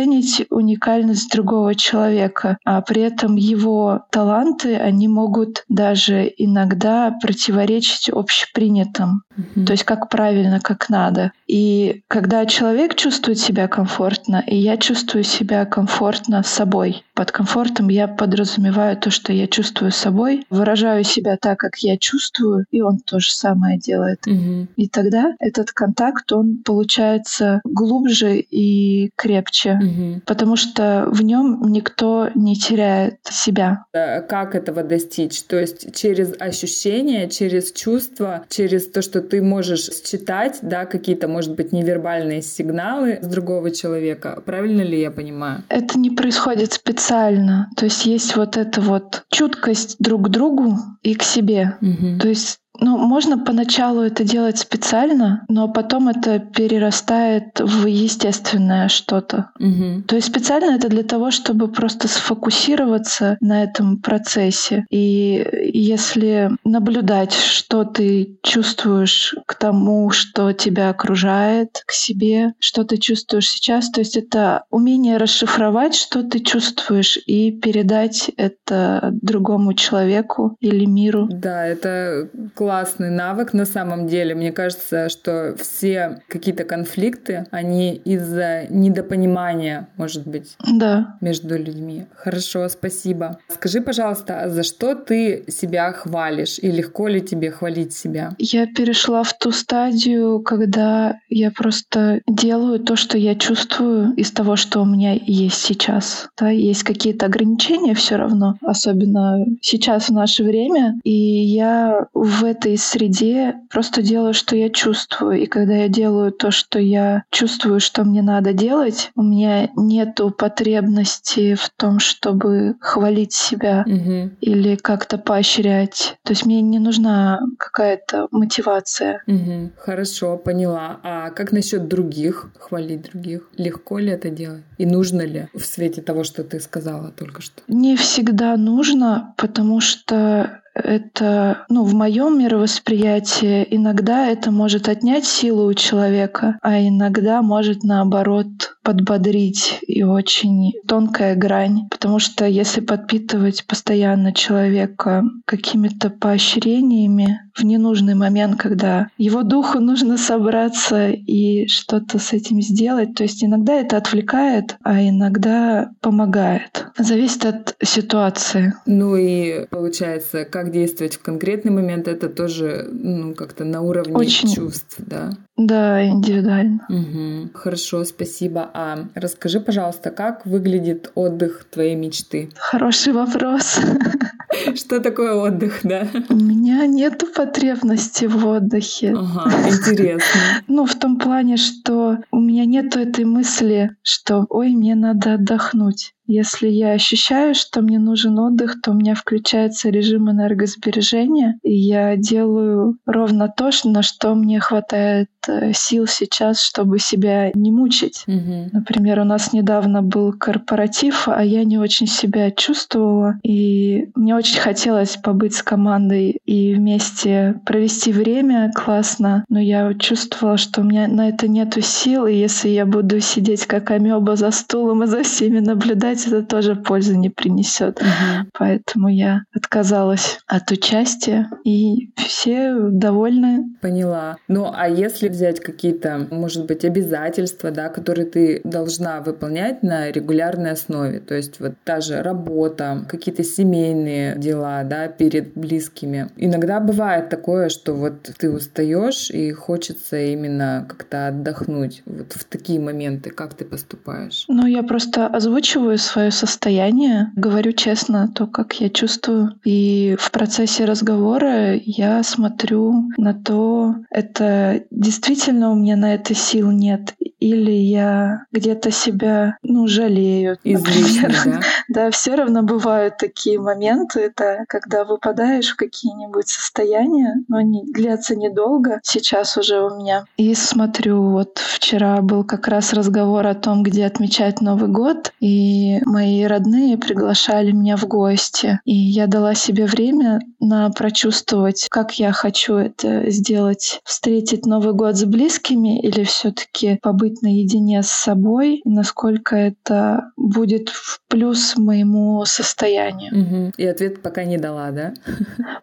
уникальность другого человека, а при этом его таланты, они могут даже иногда противоречить общепринятым. Mm-hmm. То есть как правильно, как надо. И когда человек чувствует себя комфортно, и я чувствую себя комфортно с собой. Под комфортом я подразумеваю то, что я чувствую собой, выражаю себя так, как я чувствую, и он то же самое делает. Mm-hmm. И тогда этот контакт, он получается глубже и крепче, mm-hmm. потому что в нем никто не теряет себя. Э, как этого достичь? То есть через ощущения, через чувства, через то, что ты можешь считать, да, какие-то, может быть, невербальные сигналы с другого человека. Правильно ли я понимаю? Это не происходит специально. То есть есть вот эта вот чуткость друг к другу и к себе. Угу. То есть ну, можно поначалу это делать специально, но потом это перерастает в естественное что-то. Угу. То есть специально это для того, чтобы просто сфокусироваться на этом процессе. И если наблюдать, что ты чувствуешь к тому, что тебя окружает, к себе, что ты чувствуешь сейчас, то есть это умение расшифровать, что ты чувствуешь, и передать это другому человеку или миру. Да, это классный навык на самом деле. Мне кажется, что все какие-то конфликты, они из-за недопонимания, может быть, да. между людьми. Хорошо, спасибо. Скажи, пожалуйста, а за что ты себя хвалишь и легко ли тебе хвалить себя? Я перешла в ту стадию, когда я просто делаю то, что я чувствую из того, что у меня есть сейчас. Да, есть какие-то ограничения все равно, особенно сейчас в наше время, и я в этой среде просто делаю, что я чувствую. И когда я делаю то, что я чувствую, что мне надо делать, у меня нету потребности в том, чтобы хвалить себя угу. или как-то поощрять. То есть мне не нужна какая-то мотивация. Угу. Хорошо, поняла. А как насчет других? Хвалить других? Легко ли это делать? И нужно ли в свете того, что ты сказала только что? Не всегда нужно, потому что это, ну, в моем мировосприятии иногда это может отнять силу у человека, а иногда может наоборот подбодрить и очень тонкая грань. Потому что если подпитывать постоянно человека какими-то поощрениями в ненужный момент, когда его духу нужно собраться и что-то с этим сделать, то есть иногда это отвлекает, а иногда помогает. Зависит от ситуации. Ну и получается, как действовать в конкретный момент, это тоже ну, как-то на уровне Очень... чувств, да? Да, индивидуально. Угу. Хорошо, спасибо. А расскажи, пожалуйста, как выглядит отдых твоей мечты? Хороший вопрос. Что такое отдых, да? У меня нет потребности в отдыхе. Ага, интересно. Ну, в том плане, что у меня нет этой мысли, что «Ой, мне надо отдохнуть». Если я ощущаю, что мне нужен отдых, то у меня включается режим энергосбережения, и я делаю ровно то, на что мне хватает э, сил сейчас, чтобы себя не мучить. Мгм. Например, у нас недавно был корпоратив, а я не очень себя чувствовала, и мне очень хотелось побыть с командой и вместе провести время классно, но я чувствовала, что у меня на это нету сил, и если я буду сидеть как амеба за стулом и за всеми наблюдать, это тоже пользы не принесет. Мгм. Поэтому я отказалась от участия, и все довольны. Поняла. Ну, а если взять какие-то, может быть, обязательства, да, которые ты должна выполнять на регулярной основе, то есть вот та же работа, какие-то семейные дела, да, перед близкими. Иногда бывает такое, что вот ты устаешь и хочется именно как-то отдохнуть. Вот в такие моменты как ты поступаешь? Ну, я просто озвучиваю свое состояние, говорю честно то, как я чувствую. И в процессе разговора я смотрю на то, это действительно у меня на это сил нет, или я где-то себя, ну, жалею. Излишне, да? Да, все равно бывают такие моменты, это когда выпадаешь в какие-нибудь состояния, но они длятся недолго, сейчас уже у меня. И смотрю, вот вчера был как раз разговор о том, где отмечать Новый год, и мои родные приглашали меня в гости. И я дала себе время на прочувствовать, как я хочу это сделать, встретить Новый год с близкими или все-таки побыть наедине с собой, и насколько это будет в плюс моему состоянию. Мгм. И ответ пока не дала, да?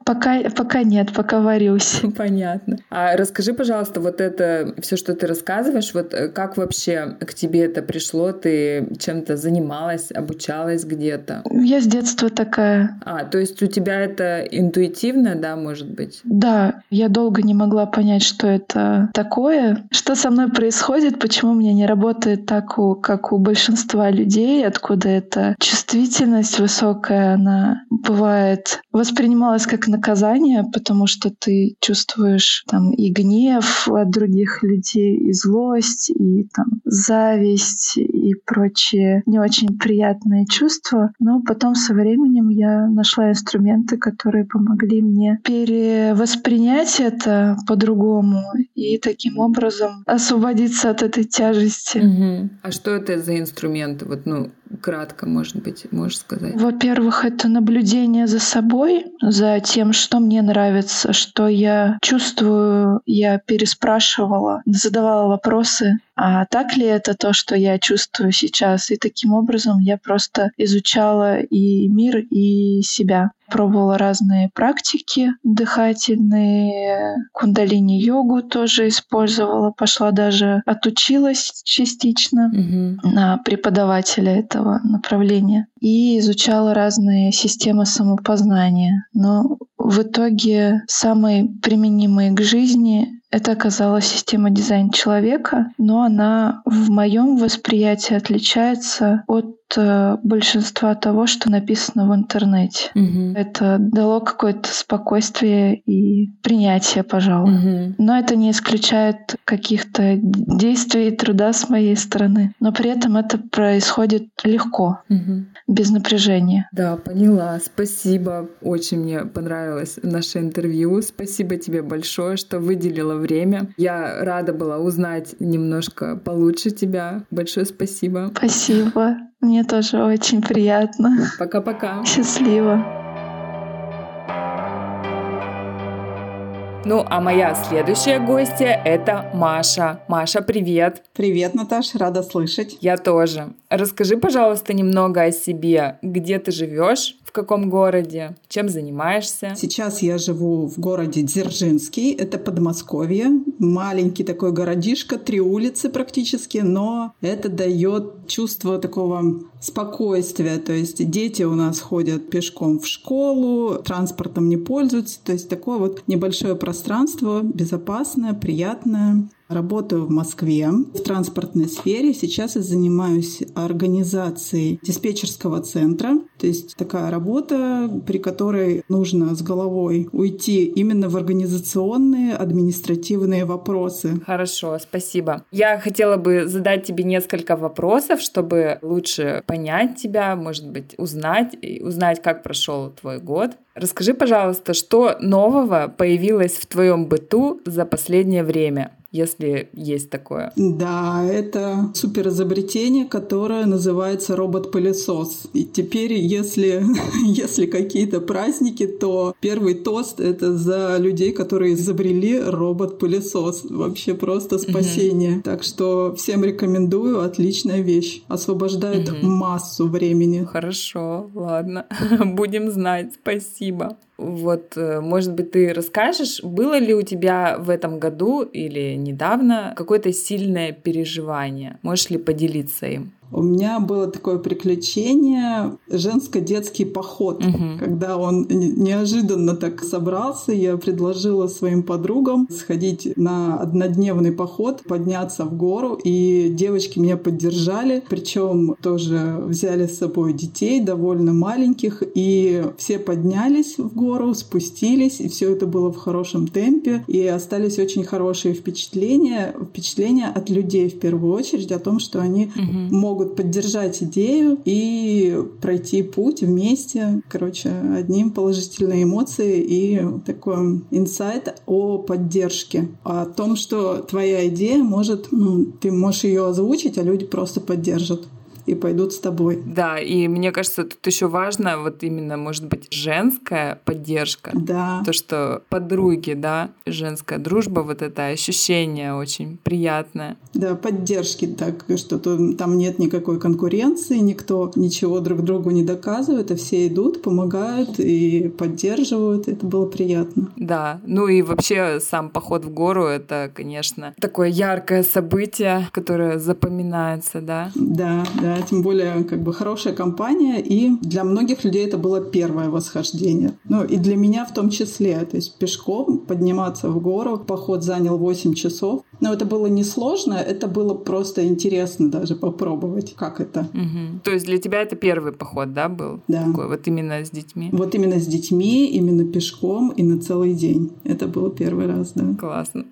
Пока, пока нет, пока варюсь. Понятно. А расскажи, пожалуйста, вот это все, что ты рассказываешь, вот э, как вообще к тебе это пришло? Ты чем-то занималась, обучалась где-то? Я с детства такая. А, то есть у тебя это интуитивно, да, может быть? Да, я долго не могла понять, что это такое, что со мной происходит, почему у меня не работает так, у- как у большинства людей, откуда эта чувствительность высокая, она бывает воспринималась как наказание, потому что ты чувствуешь там и гнев от других людей, и злость, и там зависть, и прочие не очень приятные чувства. Но потом со временем я нашла инструменты, которые помогли мне перевоспринять это по-другому и таким образом освободиться от этой тяжести. Мгм. А что это за инструменты? Вот, ну, кратко, может быть, можешь сказать? Во-первых, это наблюдение за собой, за тем, что мне нравится, что я чувствую. Я переспрашивала, задавала вопросы, а так ли это то, что я чувствую сейчас? И таким образом я просто изучала и мир, и себя. Пробовала разные практики дыхательные, кундалини-йогу тоже использовала, пошла даже отучилась частично Мгм. на преподавателя этого направления и изучала разные системы самопознания. Но в итоге самой применимой к жизни это оказалась система дизайн человека, но она в моем восприятии отличается от большинства того, что написано в интернете. Мгм. Это дало какое-то спокойствие и принятие, пожалуй. Мгм. Но это не исключает каких-то действий и труда с моей стороны. Но при этом это происходит легко, Мгм. без напряжения. Да, поняла. Спасибо. Очень мне понравилось наше интервью. Спасибо тебе большое, что выделила время. Я рада была узнать немножко получше тебя. Большое спасибо. Спасибо. Мне тоже очень приятно. Пока-пока. Счастливо. Ну, а моя следующая гостья — это Маша. Маша, привет. Привет, Наташа, рада слышать. Я тоже. Расскажи, пожалуйста, немного о себе. Где ты живешь? В каком городе? Чем занимаешься? Сейчас я живу в городе Дзержинский, это Подмосковье. Маленький такой городишко, три улицы практически, но это дает чувство такого спокойствия. То есть дети у нас ходят пешком в школу, транспортом не пользуются. То есть такое вот небольшое пространство, безопасное, приятное. Работаю в Москве в транспортной сфере. Сейчас я занимаюсь организацией диспетчерского центра. То есть такая работа, при которой нужно с головой уйти именно в организационные, административные вопросы. Хорошо, спасибо. Я хотела бы задать тебе несколько вопросов, чтобы лучше понять тебя, может быть, узнать, узнать, как прошел твой год. Расскажи, пожалуйста, что нового появилось в твоем быту за последнее время? если есть такое. Да, это супер изобретение, которое называется робот-пылесос. И теперь, если, если какие-то праздники, то первый тост — это за людей, которые изобрели робот-пылесос. Вообще просто спасение. Mm-hmm. Так что всем рекомендую, отличная вещь. Освобождает mm-hmm. массу времени. Хорошо, ладно. Будем знать. Спасибо. Вот, э, может быть, ты расскажешь, было ли у тебя в этом году или недавно какое-то сильное переживание? Можешь ли поделиться им? У меня было такое приключение женско-детский поход, угу. когда он неожиданно так собрался, я предложила своим подругам сходить на однодневный поход, подняться в гору, и девочки меня поддержали, причем тоже взяли с собой детей довольно маленьких, и все поднялись в гору, спустились, и все это было в хорошем темпе, и остались очень хорошие впечатления, впечатления от людей в первую очередь о том, что они угу. могут могут поддержать идею и пройти путь вместе. Короче, одним положительные эмоции и такой инсайт о поддержке, о том, что твоя идея может, ну, ты можешь ее озвучить, а люди просто поддержат и пойдут с тобой. Да, и мне кажется, тут еще важно вот именно, может быть, женская поддержка. Да. То, что подруги, да, женская дружба, вот это ощущение очень приятное. Да, поддержки, так, что там нет никакой конкуренции, никто ничего друг другу не доказывает, а все идут, помогают и поддерживают. Это было приятно. Да, ну и вообще сам поход в гору — это, конечно, такое яркое событие, которое запоминается, да? Да, да, тем более как бы хорошая компания, и для многих людей это было первое восхождение. Ну и для меня в том числе, то есть пешком подниматься в гору, поход занял 8 часов, но это было несложно, это было просто интересно даже попробовать, как это. Угу. То есть для тебя это первый поход, да, был? Да. Такой, вот именно с детьми? Вот именно с детьми, именно пешком и на целый день. Это было первый раз, да. Классно.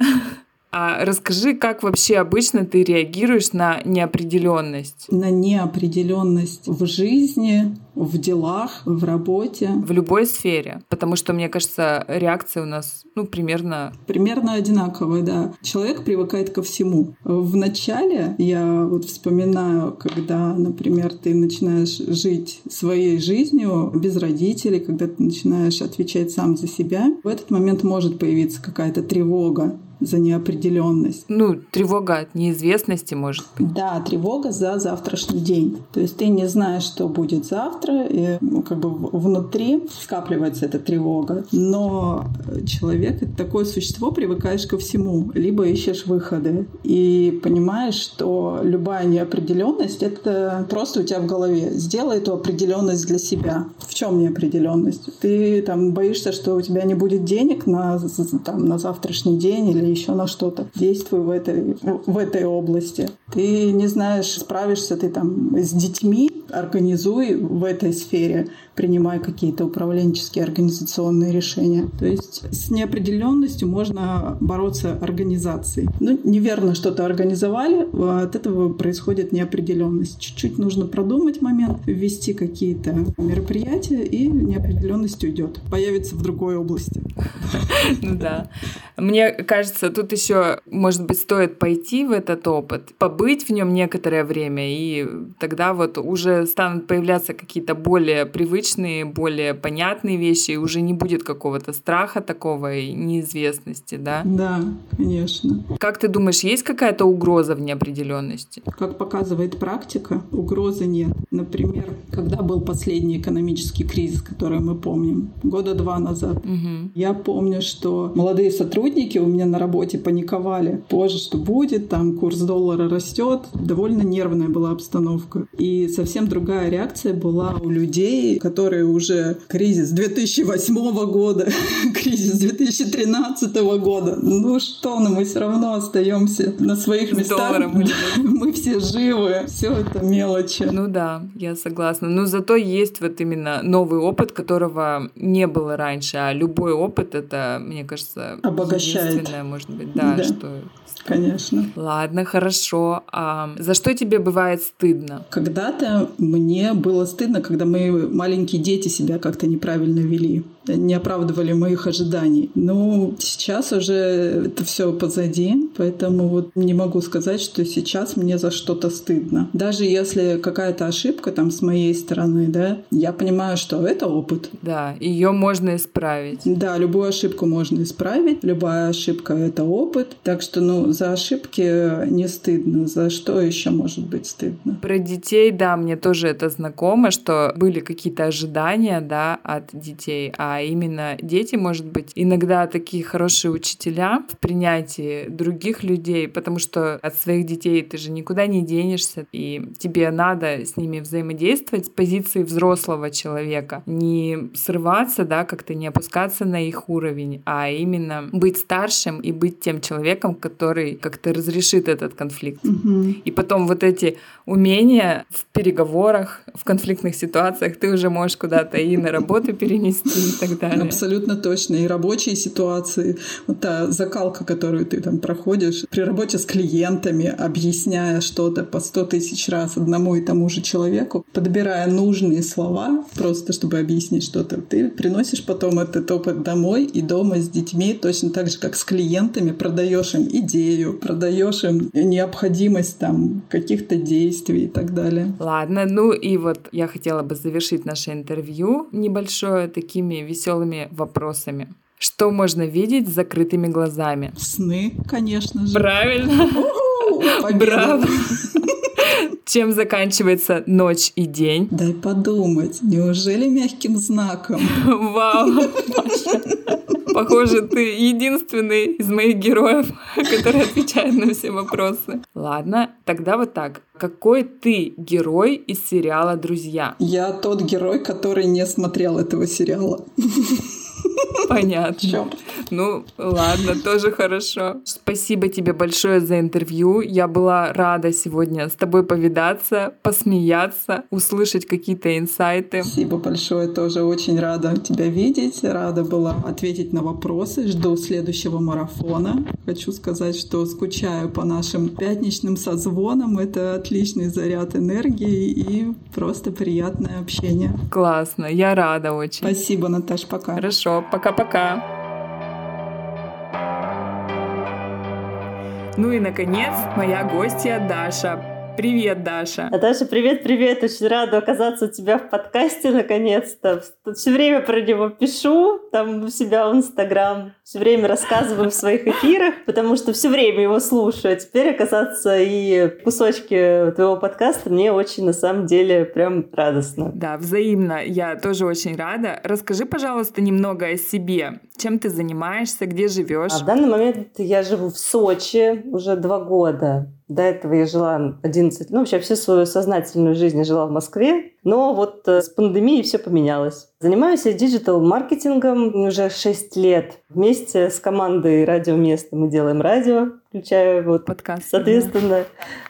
А расскажи, как вообще обычно ты реагируешь на неопределенность? На неопределенность в жизни, в делах, в работе. В любой сфере. Потому что, мне кажется, реакция у нас, ну, примерно... Примерно одинаковая, да. Человек привыкает ко всему. В начале я вот вспоминаю, когда, например, ты начинаешь жить своей жизнью без родителей, когда ты начинаешь отвечать сам за себя, в этот момент может появиться какая-то тревога за неопределенность. Ну, тревога от неизвестности, может быть. Да, тревога за завтрашний день. То есть ты не знаешь, что будет завтра, и ну, как бы внутри скапливается эта тревога. Но человек — это такое существо, привыкаешь ко всему. Либо ищешь выходы и понимаешь, что любая неопределенность — это просто у тебя в голове. Сделай эту определенность для себя. В чем неопределенность? Ты там боишься, что у тебя не будет денег на, там, на завтрашний день или еще на что-то. Действуй в этой, в этой области. Ты не знаешь, справишься ты там с детьми, организуй в этой сфере принимая какие-то управленческие организационные решения. То есть с неопределенностью можно бороться организацией. Ну, неверно что-то организовали, от этого происходит неопределенность. Чуть-чуть нужно продумать момент, ввести какие-то мероприятия, и неопределенность уйдет. Появится в другой области. Ну да. Мне кажется, тут еще, может быть, стоит пойти в этот опыт, побыть в нем некоторое время, и тогда вот уже станут появляться какие-то более привычные более понятные вещи, и уже не будет какого-то страха такого и неизвестности, да? Да, конечно. Как ты думаешь, есть какая-то угроза в неопределенности? Как показывает практика, угрозы нет. Например, когда был последний экономический кризис, который мы помним, года два назад, угу. я помню, что молодые сотрудники у меня на работе паниковали. Позже, что будет, там курс доллара растет. Довольно нервная была обстановка. И совсем другая реакция была у людей, которые уже кризис 2008 года, кризис 2013 года. Ну что, но мы все равно остаемся на своих местах. Мы все живы. Все это мелочи. Ну да, я согласна. Но зато есть вот именно новый опыт, которого не было раньше. А любой опыт это, мне кажется, обогащает. может быть, да, да. что Конечно. Ладно, хорошо. А за что тебе бывает стыдно? Когда-то мне было стыдно, когда мои маленькие дети себя как-то неправильно вели не оправдывали моих ожиданий. Но сейчас уже это все позади, поэтому вот не могу сказать, что сейчас мне за что-то стыдно. Даже если какая-то ошибка там с моей стороны, да, я понимаю, что это опыт. Да, ее можно исправить. Да, любую ошибку можно исправить, любая ошибка — это опыт. Так что, ну, за ошибки не стыдно. За что еще может быть стыдно? Про детей, да, мне тоже это знакомо, что были какие-то ожидания, да, от детей, а а именно дети, может быть, иногда такие хорошие учителя в принятии других людей, потому что от своих детей ты же никуда не денешься, и тебе надо с ними взаимодействовать с позиции взрослого человека, не срываться, да, как-то не опускаться на их уровень, а именно быть старшим и быть тем человеком, который как-то разрешит этот конфликт. Угу. И потом вот эти умения в переговорах, в конфликтных ситуациях ты уже можешь куда-то и на работу перенести так далее. Абсолютно точно. И рабочие ситуации, вот та закалка, которую ты там проходишь при работе с клиентами, объясняя что-то по сто тысяч раз одному и тому же человеку, подбирая нужные слова, просто чтобы объяснить что-то, ты приносишь потом этот опыт домой и дома с детьми точно так же, как с клиентами, продаешь им идею, продаешь им необходимость там каких-то действий и так далее. Ладно, ну и вот я хотела бы завершить наше интервью небольшое такими веселыми вопросами. Что можно видеть с закрытыми глазами? Сны, конечно же. Правильно. Браво. Чем заканчивается ночь и день? Дай подумать. Неужели мягким знаком? Вау, Маша. Похоже, ты единственный из моих героев, который отвечает на все вопросы. Ладно, тогда вот так. Какой ты герой из сериала «Друзья»? Я тот герой, который не смотрел этого сериала. Понятно. Ну, ладно, тоже хорошо. Спасибо тебе большое за интервью. Я была рада сегодня с тобой повидаться, посмеяться, услышать какие-то инсайты. Спасибо большое. Тоже очень рада тебя видеть. Рада была ответить на вопросы. Жду следующего марафона. Хочу сказать, что скучаю по нашим пятничным созвонам. Это отличный заряд энергии и просто приятное общение. Классно. Я рада очень. Спасибо, Наташ. Пока. Хорошо. Пока-пока. Ну и, наконец, моя гостья Даша. Привет, Даша. Даша, привет-привет. Очень рада оказаться у тебя в подкасте наконец-то. Все время про него пишу, там у себя в Инстаграм. Все время рассказываю в своих эфирах, потому что все время его слушаю. А теперь оказаться и кусочки твоего подкаста мне очень, на самом деле, прям радостно. Да, взаимно. Я тоже очень рада. Расскажи, пожалуйста, немного о себе. Чем ты занимаешься, где живешь? А в данный момент я живу в Сочи уже два года. До этого я жила 11, ну вообще всю свою сознательную жизнь я жила в Москве, но вот э, с пандемией все поменялось. Занимаюсь я диджитал-маркетингом уже 6 лет. Вместе с командой «Радио Место» мы делаем радио, включая вот подкаст. Соответственно,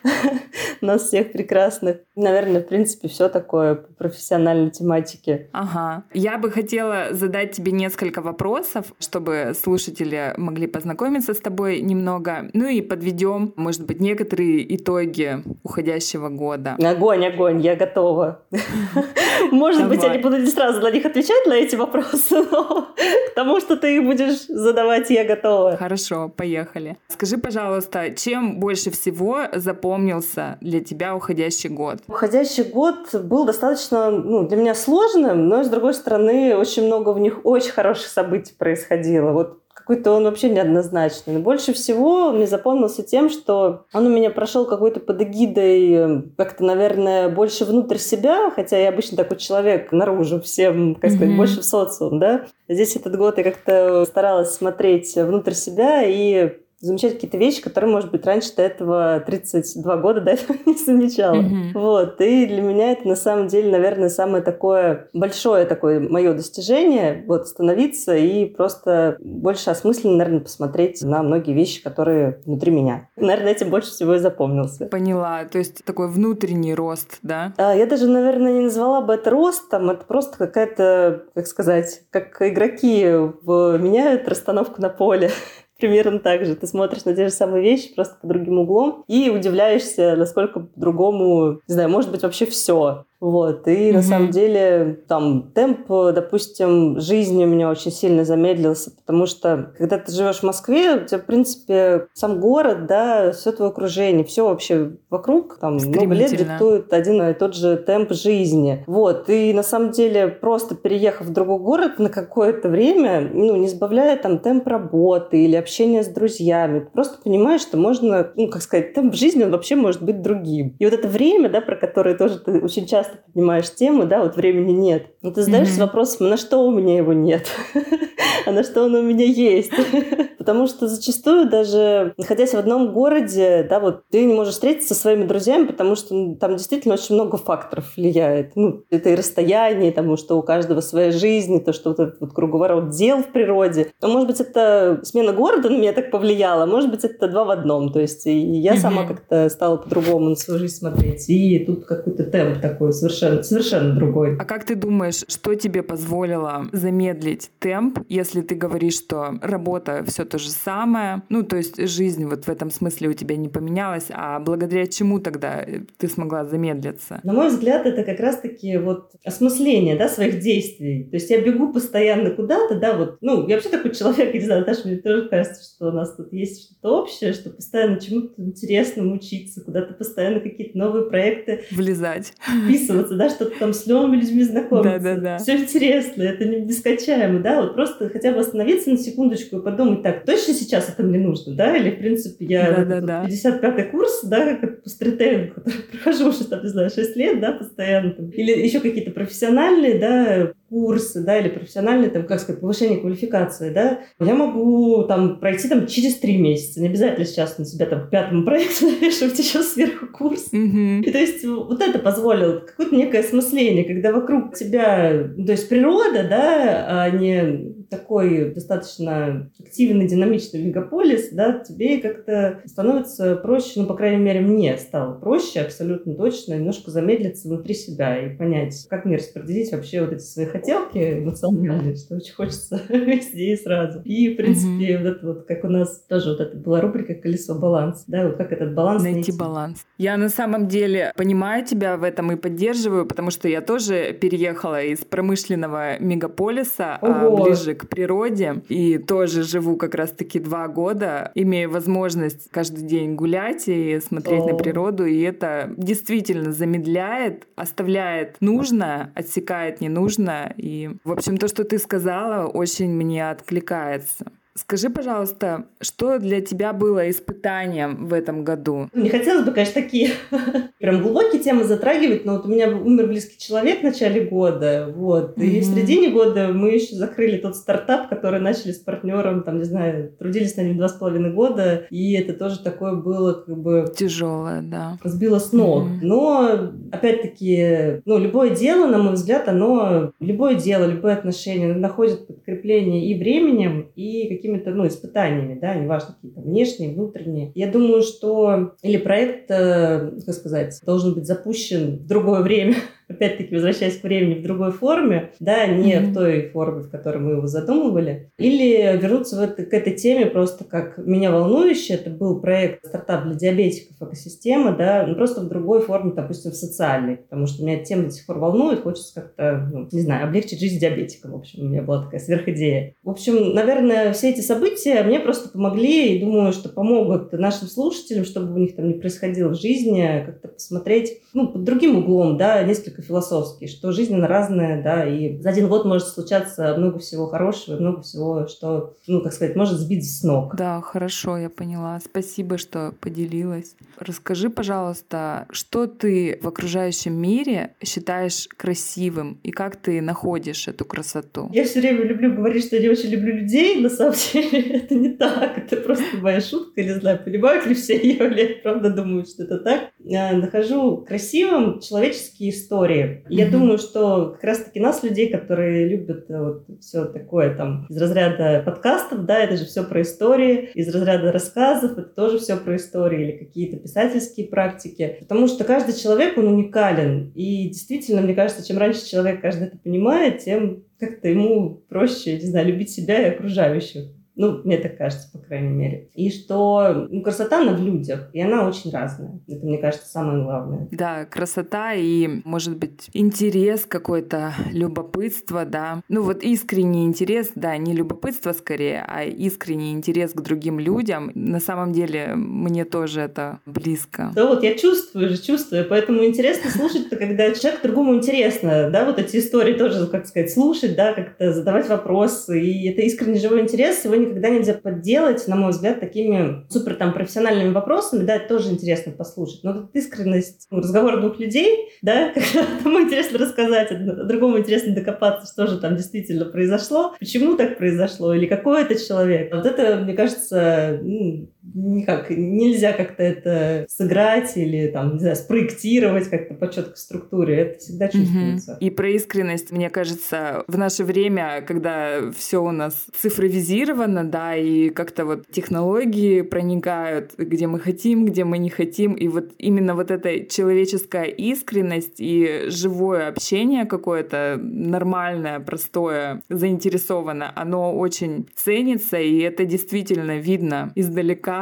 нас всех прекрасных. Наверное, в принципе, все такое по профессиональной тематике. Ага. Я бы хотела задать тебе несколько вопросов, чтобы слушатели могли познакомиться с тобой немного. Ну и подведем, может быть, некоторые итоги уходящего года. Огонь, огонь, я готова. Может быть, я не буду не сразу для них отвечать на эти вопросы, но к тому, что ты их будешь задавать, я готова. Хорошо, поехали. Скажи, пожалуйста, чем больше всего запомнился для тебя уходящий год? Уходящий год был достаточно ну, для меня сложным, но, с другой стороны, очень много в них очень хороших событий происходило. Вот какой-то он вообще неоднозначный. Но больше всего мне запомнился тем, что он у меня прошел какой-то под эгидой э, как-то, наверное, больше внутрь себя, хотя я обычно такой человек наружу всем, как сказать, mm-hmm. больше в социум, да. Здесь этот год я как-то старалась смотреть внутрь себя и замечать какие-то вещи, которые, может быть, раньше до этого 32 года до этого не замечала. Mm-hmm. Вот. И для меня это, на самом деле, наверное, самое такое большое такое мое достижение, вот, становиться и просто больше осмысленно, наверное, посмотреть на многие вещи, которые внутри меня. Наверное, этим больше всего и запомнился. Поняла. То есть такой внутренний рост, да? А, я даже, наверное, не назвала бы это ростом. Это просто какая-то, как сказать, как игроки меняют расстановку на поле примерно так же. Ты смотришь на те же самые вещи просто по другим углом и удивляешься, насколько по-другому, не знаю, может быть вообще все. Вот, и mm-hmm. на самом деле там темп, допустим, жизни у меня очень сильно замедлился, потому что когда ты живешь в Москве, у тебя, в принципе, сам город, да, все твое окружение, все вообще вокруг, там много лет диктует один и тот же темп жизни. Вот, и на самом деле просто переехав в другой город на какое-то время, ну, не сбавляя там темп работы или общения с друзьями, ты просто понимаешь, что можно, ну, как сказать, темп жизни, он вообще может быть другим. И вот это время, да, про которое тоже ты очень часто часто поднимаешь тему, да, вот времени нет. Но ты задаешься mm-hmm. вопросом, а на что у меня его нет, а на что оно у меня есть. Потому что зачастую даже находясь в одном городе, да, вот ты не можешь встретиться со своими друзьями, потому что ну, там действительно очень много факторов влияет. Ну, это и расстояние, тому, что у каждого своя жизнь, то, что вот этот вот круговорот дел в природе. Но, может быть, это смена города на меня так повлияла, может быть, это два в одном. То есть и я mm-hmm. сама как-то стала по-другому на свою жизнь смотреть. И тут какой-то темп такой совершенно, совершенно другой. А как ты думаешь, что тебе позволило замедлить темп, если ты говоришь, что работа все то же самое, ну, то есть жизнь вот в этом смысле у тебя не поменялась, а благодаря чему тогда ты смогла замедлиться? На мой взгляд, это как раз-таки вот осмысление, да, своих действий. То есть я бегу постоянно куда-то, да, вот, ну, я вообще такой человек, не знаю, Наташа, мне тоже кажется, что у нас тут есть что-то общее, что постоянно чему-то интересному учиться, куда-то постоянно какие-то новые проекты. Влезать переписываться, да, что-то там с новыми людьми знакомиться. Да, да, да. Все интересно, это не бескончаемо, да, вот просто хотя бы остановиться на секундочку и подумать, так, точно сейчас это мне нужно, да, или, в принципе, я да, да, да. 55-й курс, да, как по стритейлингу, который прохожу уже, там, не знаю, 6 лет, да, постоянно, там, или еще какие-то профессиональные, да, курсы, да, или профессиональные, там, как сказать, повышение квалификации, да, я могу там пройти там через три месяца. Не обязательно сейчас на себя там к пятому проекту навешивать еще сверху курс. Mm-hmm. И то есть вот это позволило какое-то некое осмысление, когда вокруг тебя, ну, то есть природа, да, а не такой достаточно активный, динамичный мегаполис, да, тебе как-то становится проще, ну, по крайней мере, мне стало проще абсолютно точно немножко замедлиться внутри себя и понять, как мне распределить вообще вот эти свои хотелки эмоциональные, что очень хочется везде и сразу. И, в принципе, mm-hmm. вот это вот, как у нас тоже вот это была рубрика «Колесо баланс», да, вот как этот баланс найти. Найти баланс. Я на самом деле понимаю тебя в этом и поддерживаю, потому что я тоже переехала из промышленного мегаполиса а, ближе к природе и тоже живу как раз-таки два года, имея возможность каждый день гулять и смотреть О. на природу, и это действительно замедляет, оставляет нужно, отсекает ненужное, и, в общем, то, что ты сказала, очень мне откликается. Скажи, пожалуйста, что для тебя было испытанием в этом году? Не хотелось бы, конечно, такие прям глубокие темы затрагивать, но вот у меня умер близкий человек в начале года, вот, mm-hmm. и в середине года мы еще закрыли тот стартап, который начали с партнером, там, не знаю, трудились на нем два с половиной года, и это тоже такое было как бы... Тяжелое, да. Сбило с ног. Mm-hmm. Но, опять-таки, ну, любое дело, на мой взгляд, оно, любое дело, любое отношение находит подкрепление и временем, и каким какими-то ну, испытаниями, да, неважно, какие-то внешние, внутренние. Я думаю, что или проект, э, как сказать, должен быть запущен в другое время, опять-таки возвращаясь к времени в другой форме, да, не mm-hmm. в той форме, в которой мы его задумывали, или вернуться в это, к этой теме просто как меня волнующе. Это был проект стартап для диабетиков экосистема, да, ну, просто в другой форме, допустим, в социальной, потому что меня эта тема до сих пор волнует, хочется как-то, ну, не знаю, облегчить жизнь диабетикам, в общем, у меня была такая сверхидея. В общем, наверное, все эти события мне просто помогли, и думаю, что помогут нашим слушателям, чтобы у них там не происходило в жизни, как-то посмотреть, ну, под другим углом, да, несколько только философский, что жизнь она разная, да, и за один год может случаться много всего хорошего, много всего, что, ну, как сказать, может сбить с ног. Да, хорошо, я поняла. Спасибо, что поделилась. Расскажи, пожалуйста, что ты в окружающем мире считаешь красивым и как ты находишь эту красоту? Я все время люблю говорить, что я не очень люблю людей. На самом деле это не так. Это просто моя шутка. Не знаю, понимают ли все ее, или правда думают, что это так. Я нахожу красивым человеческие истории. И я думаю, что как раз-таки нас, людей, которые любят э, вот все такое там из разряда подкастов, да, это же все про истории, из разряда рассказов, это тоже все про истории или какие-то писательские практики. Потому что каждый человек, он уникален. И действительно, мне кажется, чем раньше человек каждый это понимает, тем как-то ему проще, не знаю, любить себя и окружающих. Ну, мне так кажется, по крайней мере. И что ну, красота, она в людях, и она очень разная. Это, мне кажется, самое главное. Да, красота и, может быть, интерес какой-то, любопытство, да. Ну, вот искренний интерес, да, не любопытство скорее, а искренний интерес к другим людям. На самом деле, мне тоже это близко. Да вот, я чувствую же, чувствую, поэтому интересно слушать, когда человек другому интересно, да, вот эти истории тоже, как сказать, слушать, да, как-то задавать вопросы, и это искренний живой интерес, его не никогда нельзя подделать, на мой взгляд, такими супер там профессиональными вопросами, да, это тоже интересно послушать. Но вот искренность ну, разговора двух людей, да, когда одному интересно рассказать, а другому интересно докопаться, что же там действительно произошло, почему так произошло, или какой это человек. Вот это, мне кажется, ну, никак нельзя как-то это сыграть или там, не знаю, спроектировать как-то по четкой структуре. Это всегда чувствуется. Угу. И про искренность, мне кажется, в наше время, когда все у нас цифровизировано, да, и как-то вот технологии проникают, где мы хотим, где мы не хотим, и вот именно вот эта человеческая искренность и живое общение какое-то нормальное, простое, заинтересованное, оно очень ценится, и это действительно видно издалека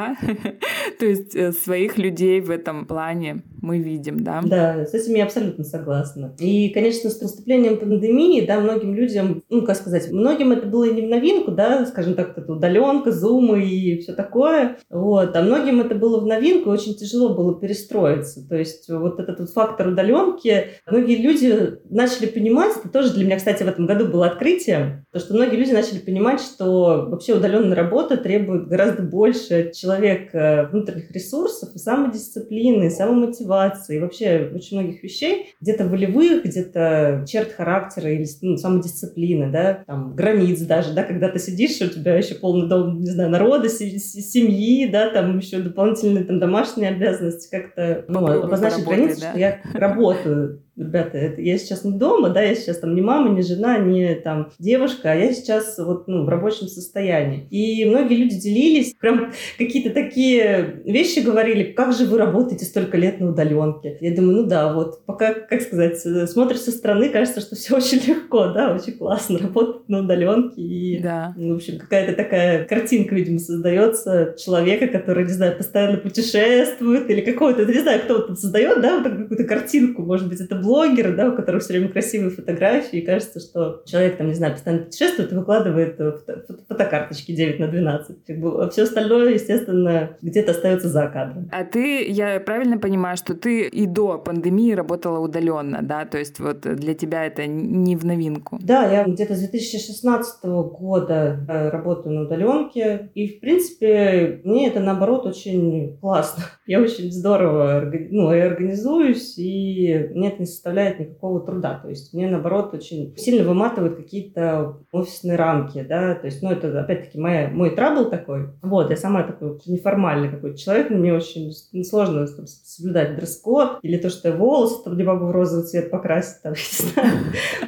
То есть э, своих людей в этом плане мы видим, да? Да, с этим я абсолютно согласна. И, конечно, с наступлением пандемии, да, многим людям, ну, как сказать, многим это было не в новинку, да, скажем так, это удаленка, зумы и все такое, вот, а многим это было в новинку, очень тяжело было перестроиться. То есть вот этот вот фактор удаленки, многие люди начали понимать, это тоже для меня, кстати, в этом году было открытие, то, что многие люди начали понимать, что вообще удаленная работа требует гораздо больше человека внутренних ресурсов и самодисциплины, и самомотивации, и вообще очень многих вещей, где-то волевых, где-то черт характера или ну, самодисциплины, да, там, границ даже, да, когда ты сидишь, у тебя еще полный дом, не знаю, народа, семьи, да, там еще дополнительные там домашние обязанности, как-то ну, обозначить границы, да? что я работаю ребята, это, я сейчас не дома, да, я сейчас там не мама, не жена, не там девушка, а я сейчас вот, ну, в рабочем состоянии. И многие люди делились, прям какие-то такие вещи говорили, как же вы работаете столько лет на удаленке? Я думаю, ну да, вот, пока, как сказать, смотришь со стороны, кажется, что все очень легко, да, очень классно работать на удаленке. И, да. ну, в общем, какая-то такая картинка, видимо, создается человека, который, не знаю, постоянно путешествует или какого-то, не знаю, кто вот создает, да, вот какую-то картинку, может быть, это блогеры, да, у которых все время красивые фотографии, и кажется, что человек, там, не знаю, постоянно путешествует и выкладывает фото фотокарточки 9 на 12. Как бы, а все остальное, естественно, где-то остается за кадром. А ты, я правильно понимаю, что ты и до пандемии работала удаленно, да? То есть вот для тебя это не в новинку? Да, я где-то с 2016 года э, работаю на удаленке, и, в принципе, мне это, наоборот, очень классно. Я очень здорово ну, и организуюсь, и мне это не составляет никакого труда. То есть мне, наоборот, очень сильно выматывают какие-то офисные рамки, да, то есть, ну, это, опять-таки, моя, мой трабл такой. Вот, я сама такой неформальный какой-то человек, мне очень сложно там, соблюдать дресс-код, или то, что я волосы там не могу в розовый цвет покрасить, там, не знаю.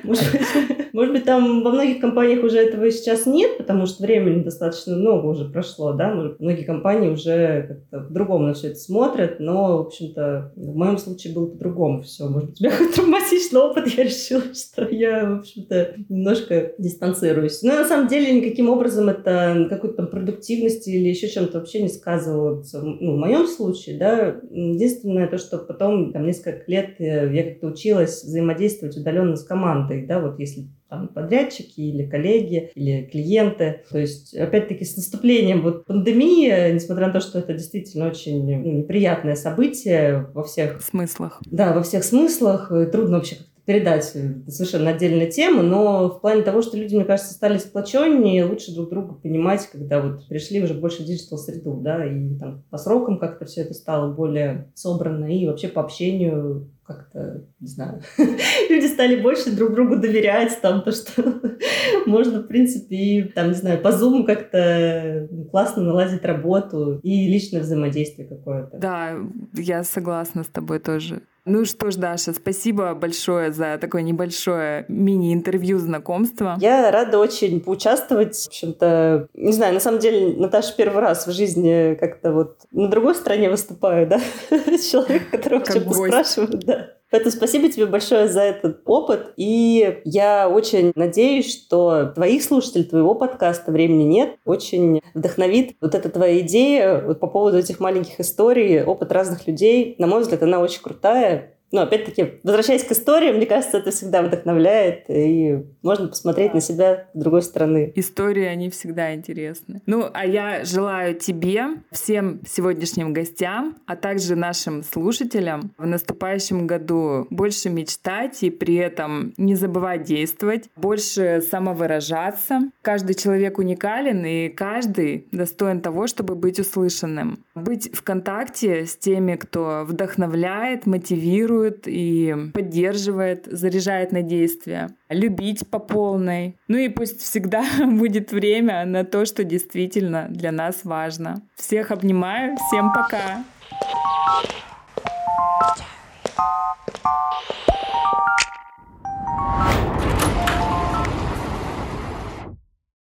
Может быть, может быть, там во многих компаниях уже этого сейчас нет, потому что времени достаточно много уже прошло, да, может, многие компании уже как-то по-другому на все это смотрят, но, в общем-то, в моем случае было по-другому все. Может быть, какой-то травматичный опыт, я решила, что я, в общем-то, немножко дистанцируюсь. Но на самом деле никаким образом это какой-то там продуктивности или еще чем-то вообще не сказывается. Ну, в моем случае, да, единственное то, что потом, там, несколько лет э, я как-то училась взаимодействовать удаленно с командой, да, вот если там, подрядчики или коллеги, или клиенты. То есть, опять-таки, с наступлением вот пандемии, несмотря на то, что это действительно очень ну, неприятное событие во всех смыслах. Да, во всех смыслах. Трудно вообще передать. Это совершенно отдельная тема, но в плане того, что люди, мне кажется, стали сплоченнее, лучше друг друга понимать, когда вот пришли уже больше в диджитал-среду, да, и там по срокам как-то все это стало более собрано, и вообще по общению как-то, не знаю, люди стали больше друг другу доверять, там, то, что можно, в принципе, и, там, не знаю, по Zoom как-то классно наладить работу и личное взаимодействие какое-то. Да, я согласна с тобой тоже. Ну что ж, Даша, спасибо большое за такое небольшое мини-интервью знакомства. Я рада очень поучаствовать. В общем-то, не знаю, на самом деле, Наташа первый раз в жизни как-то вот на другой стороне выступаю, да? Человек, которого чем-то спрашивают, да. Поэтому спасибо тебе большое за этот опыт. И я очень надеюсь, что твоих слушателей, твоего подкаста «Времени нет» очень вдохновит вот эта твоя идея вот по поводу этих маленьких историй, опыт разных людей. На мой взгляд, она очень крутая. Но опять-таки, возвращаясь к истории, мне кажется, это всегда вдохновляет, и можно посмотреть на себя с другой стороны. Истории, они всегда интересны. Ну, а я желаю тебе, всем сегодняшним гостям, а также нашим слушателям в наступающем году больше мечтать и при этом не забывать действовать, больше самовыражаться. Каждый человек уникален, и каждый достоин того, чтобы быть услышанным. Быть в контакте с теми, кто вдохновляет, мотивирует, мотивирует и поддерживает, заряжает на действия. Любить по полной. Ну и пусть всегда будет время на то, что действительно для нас важно. Всех обнимаю, всем пока! You.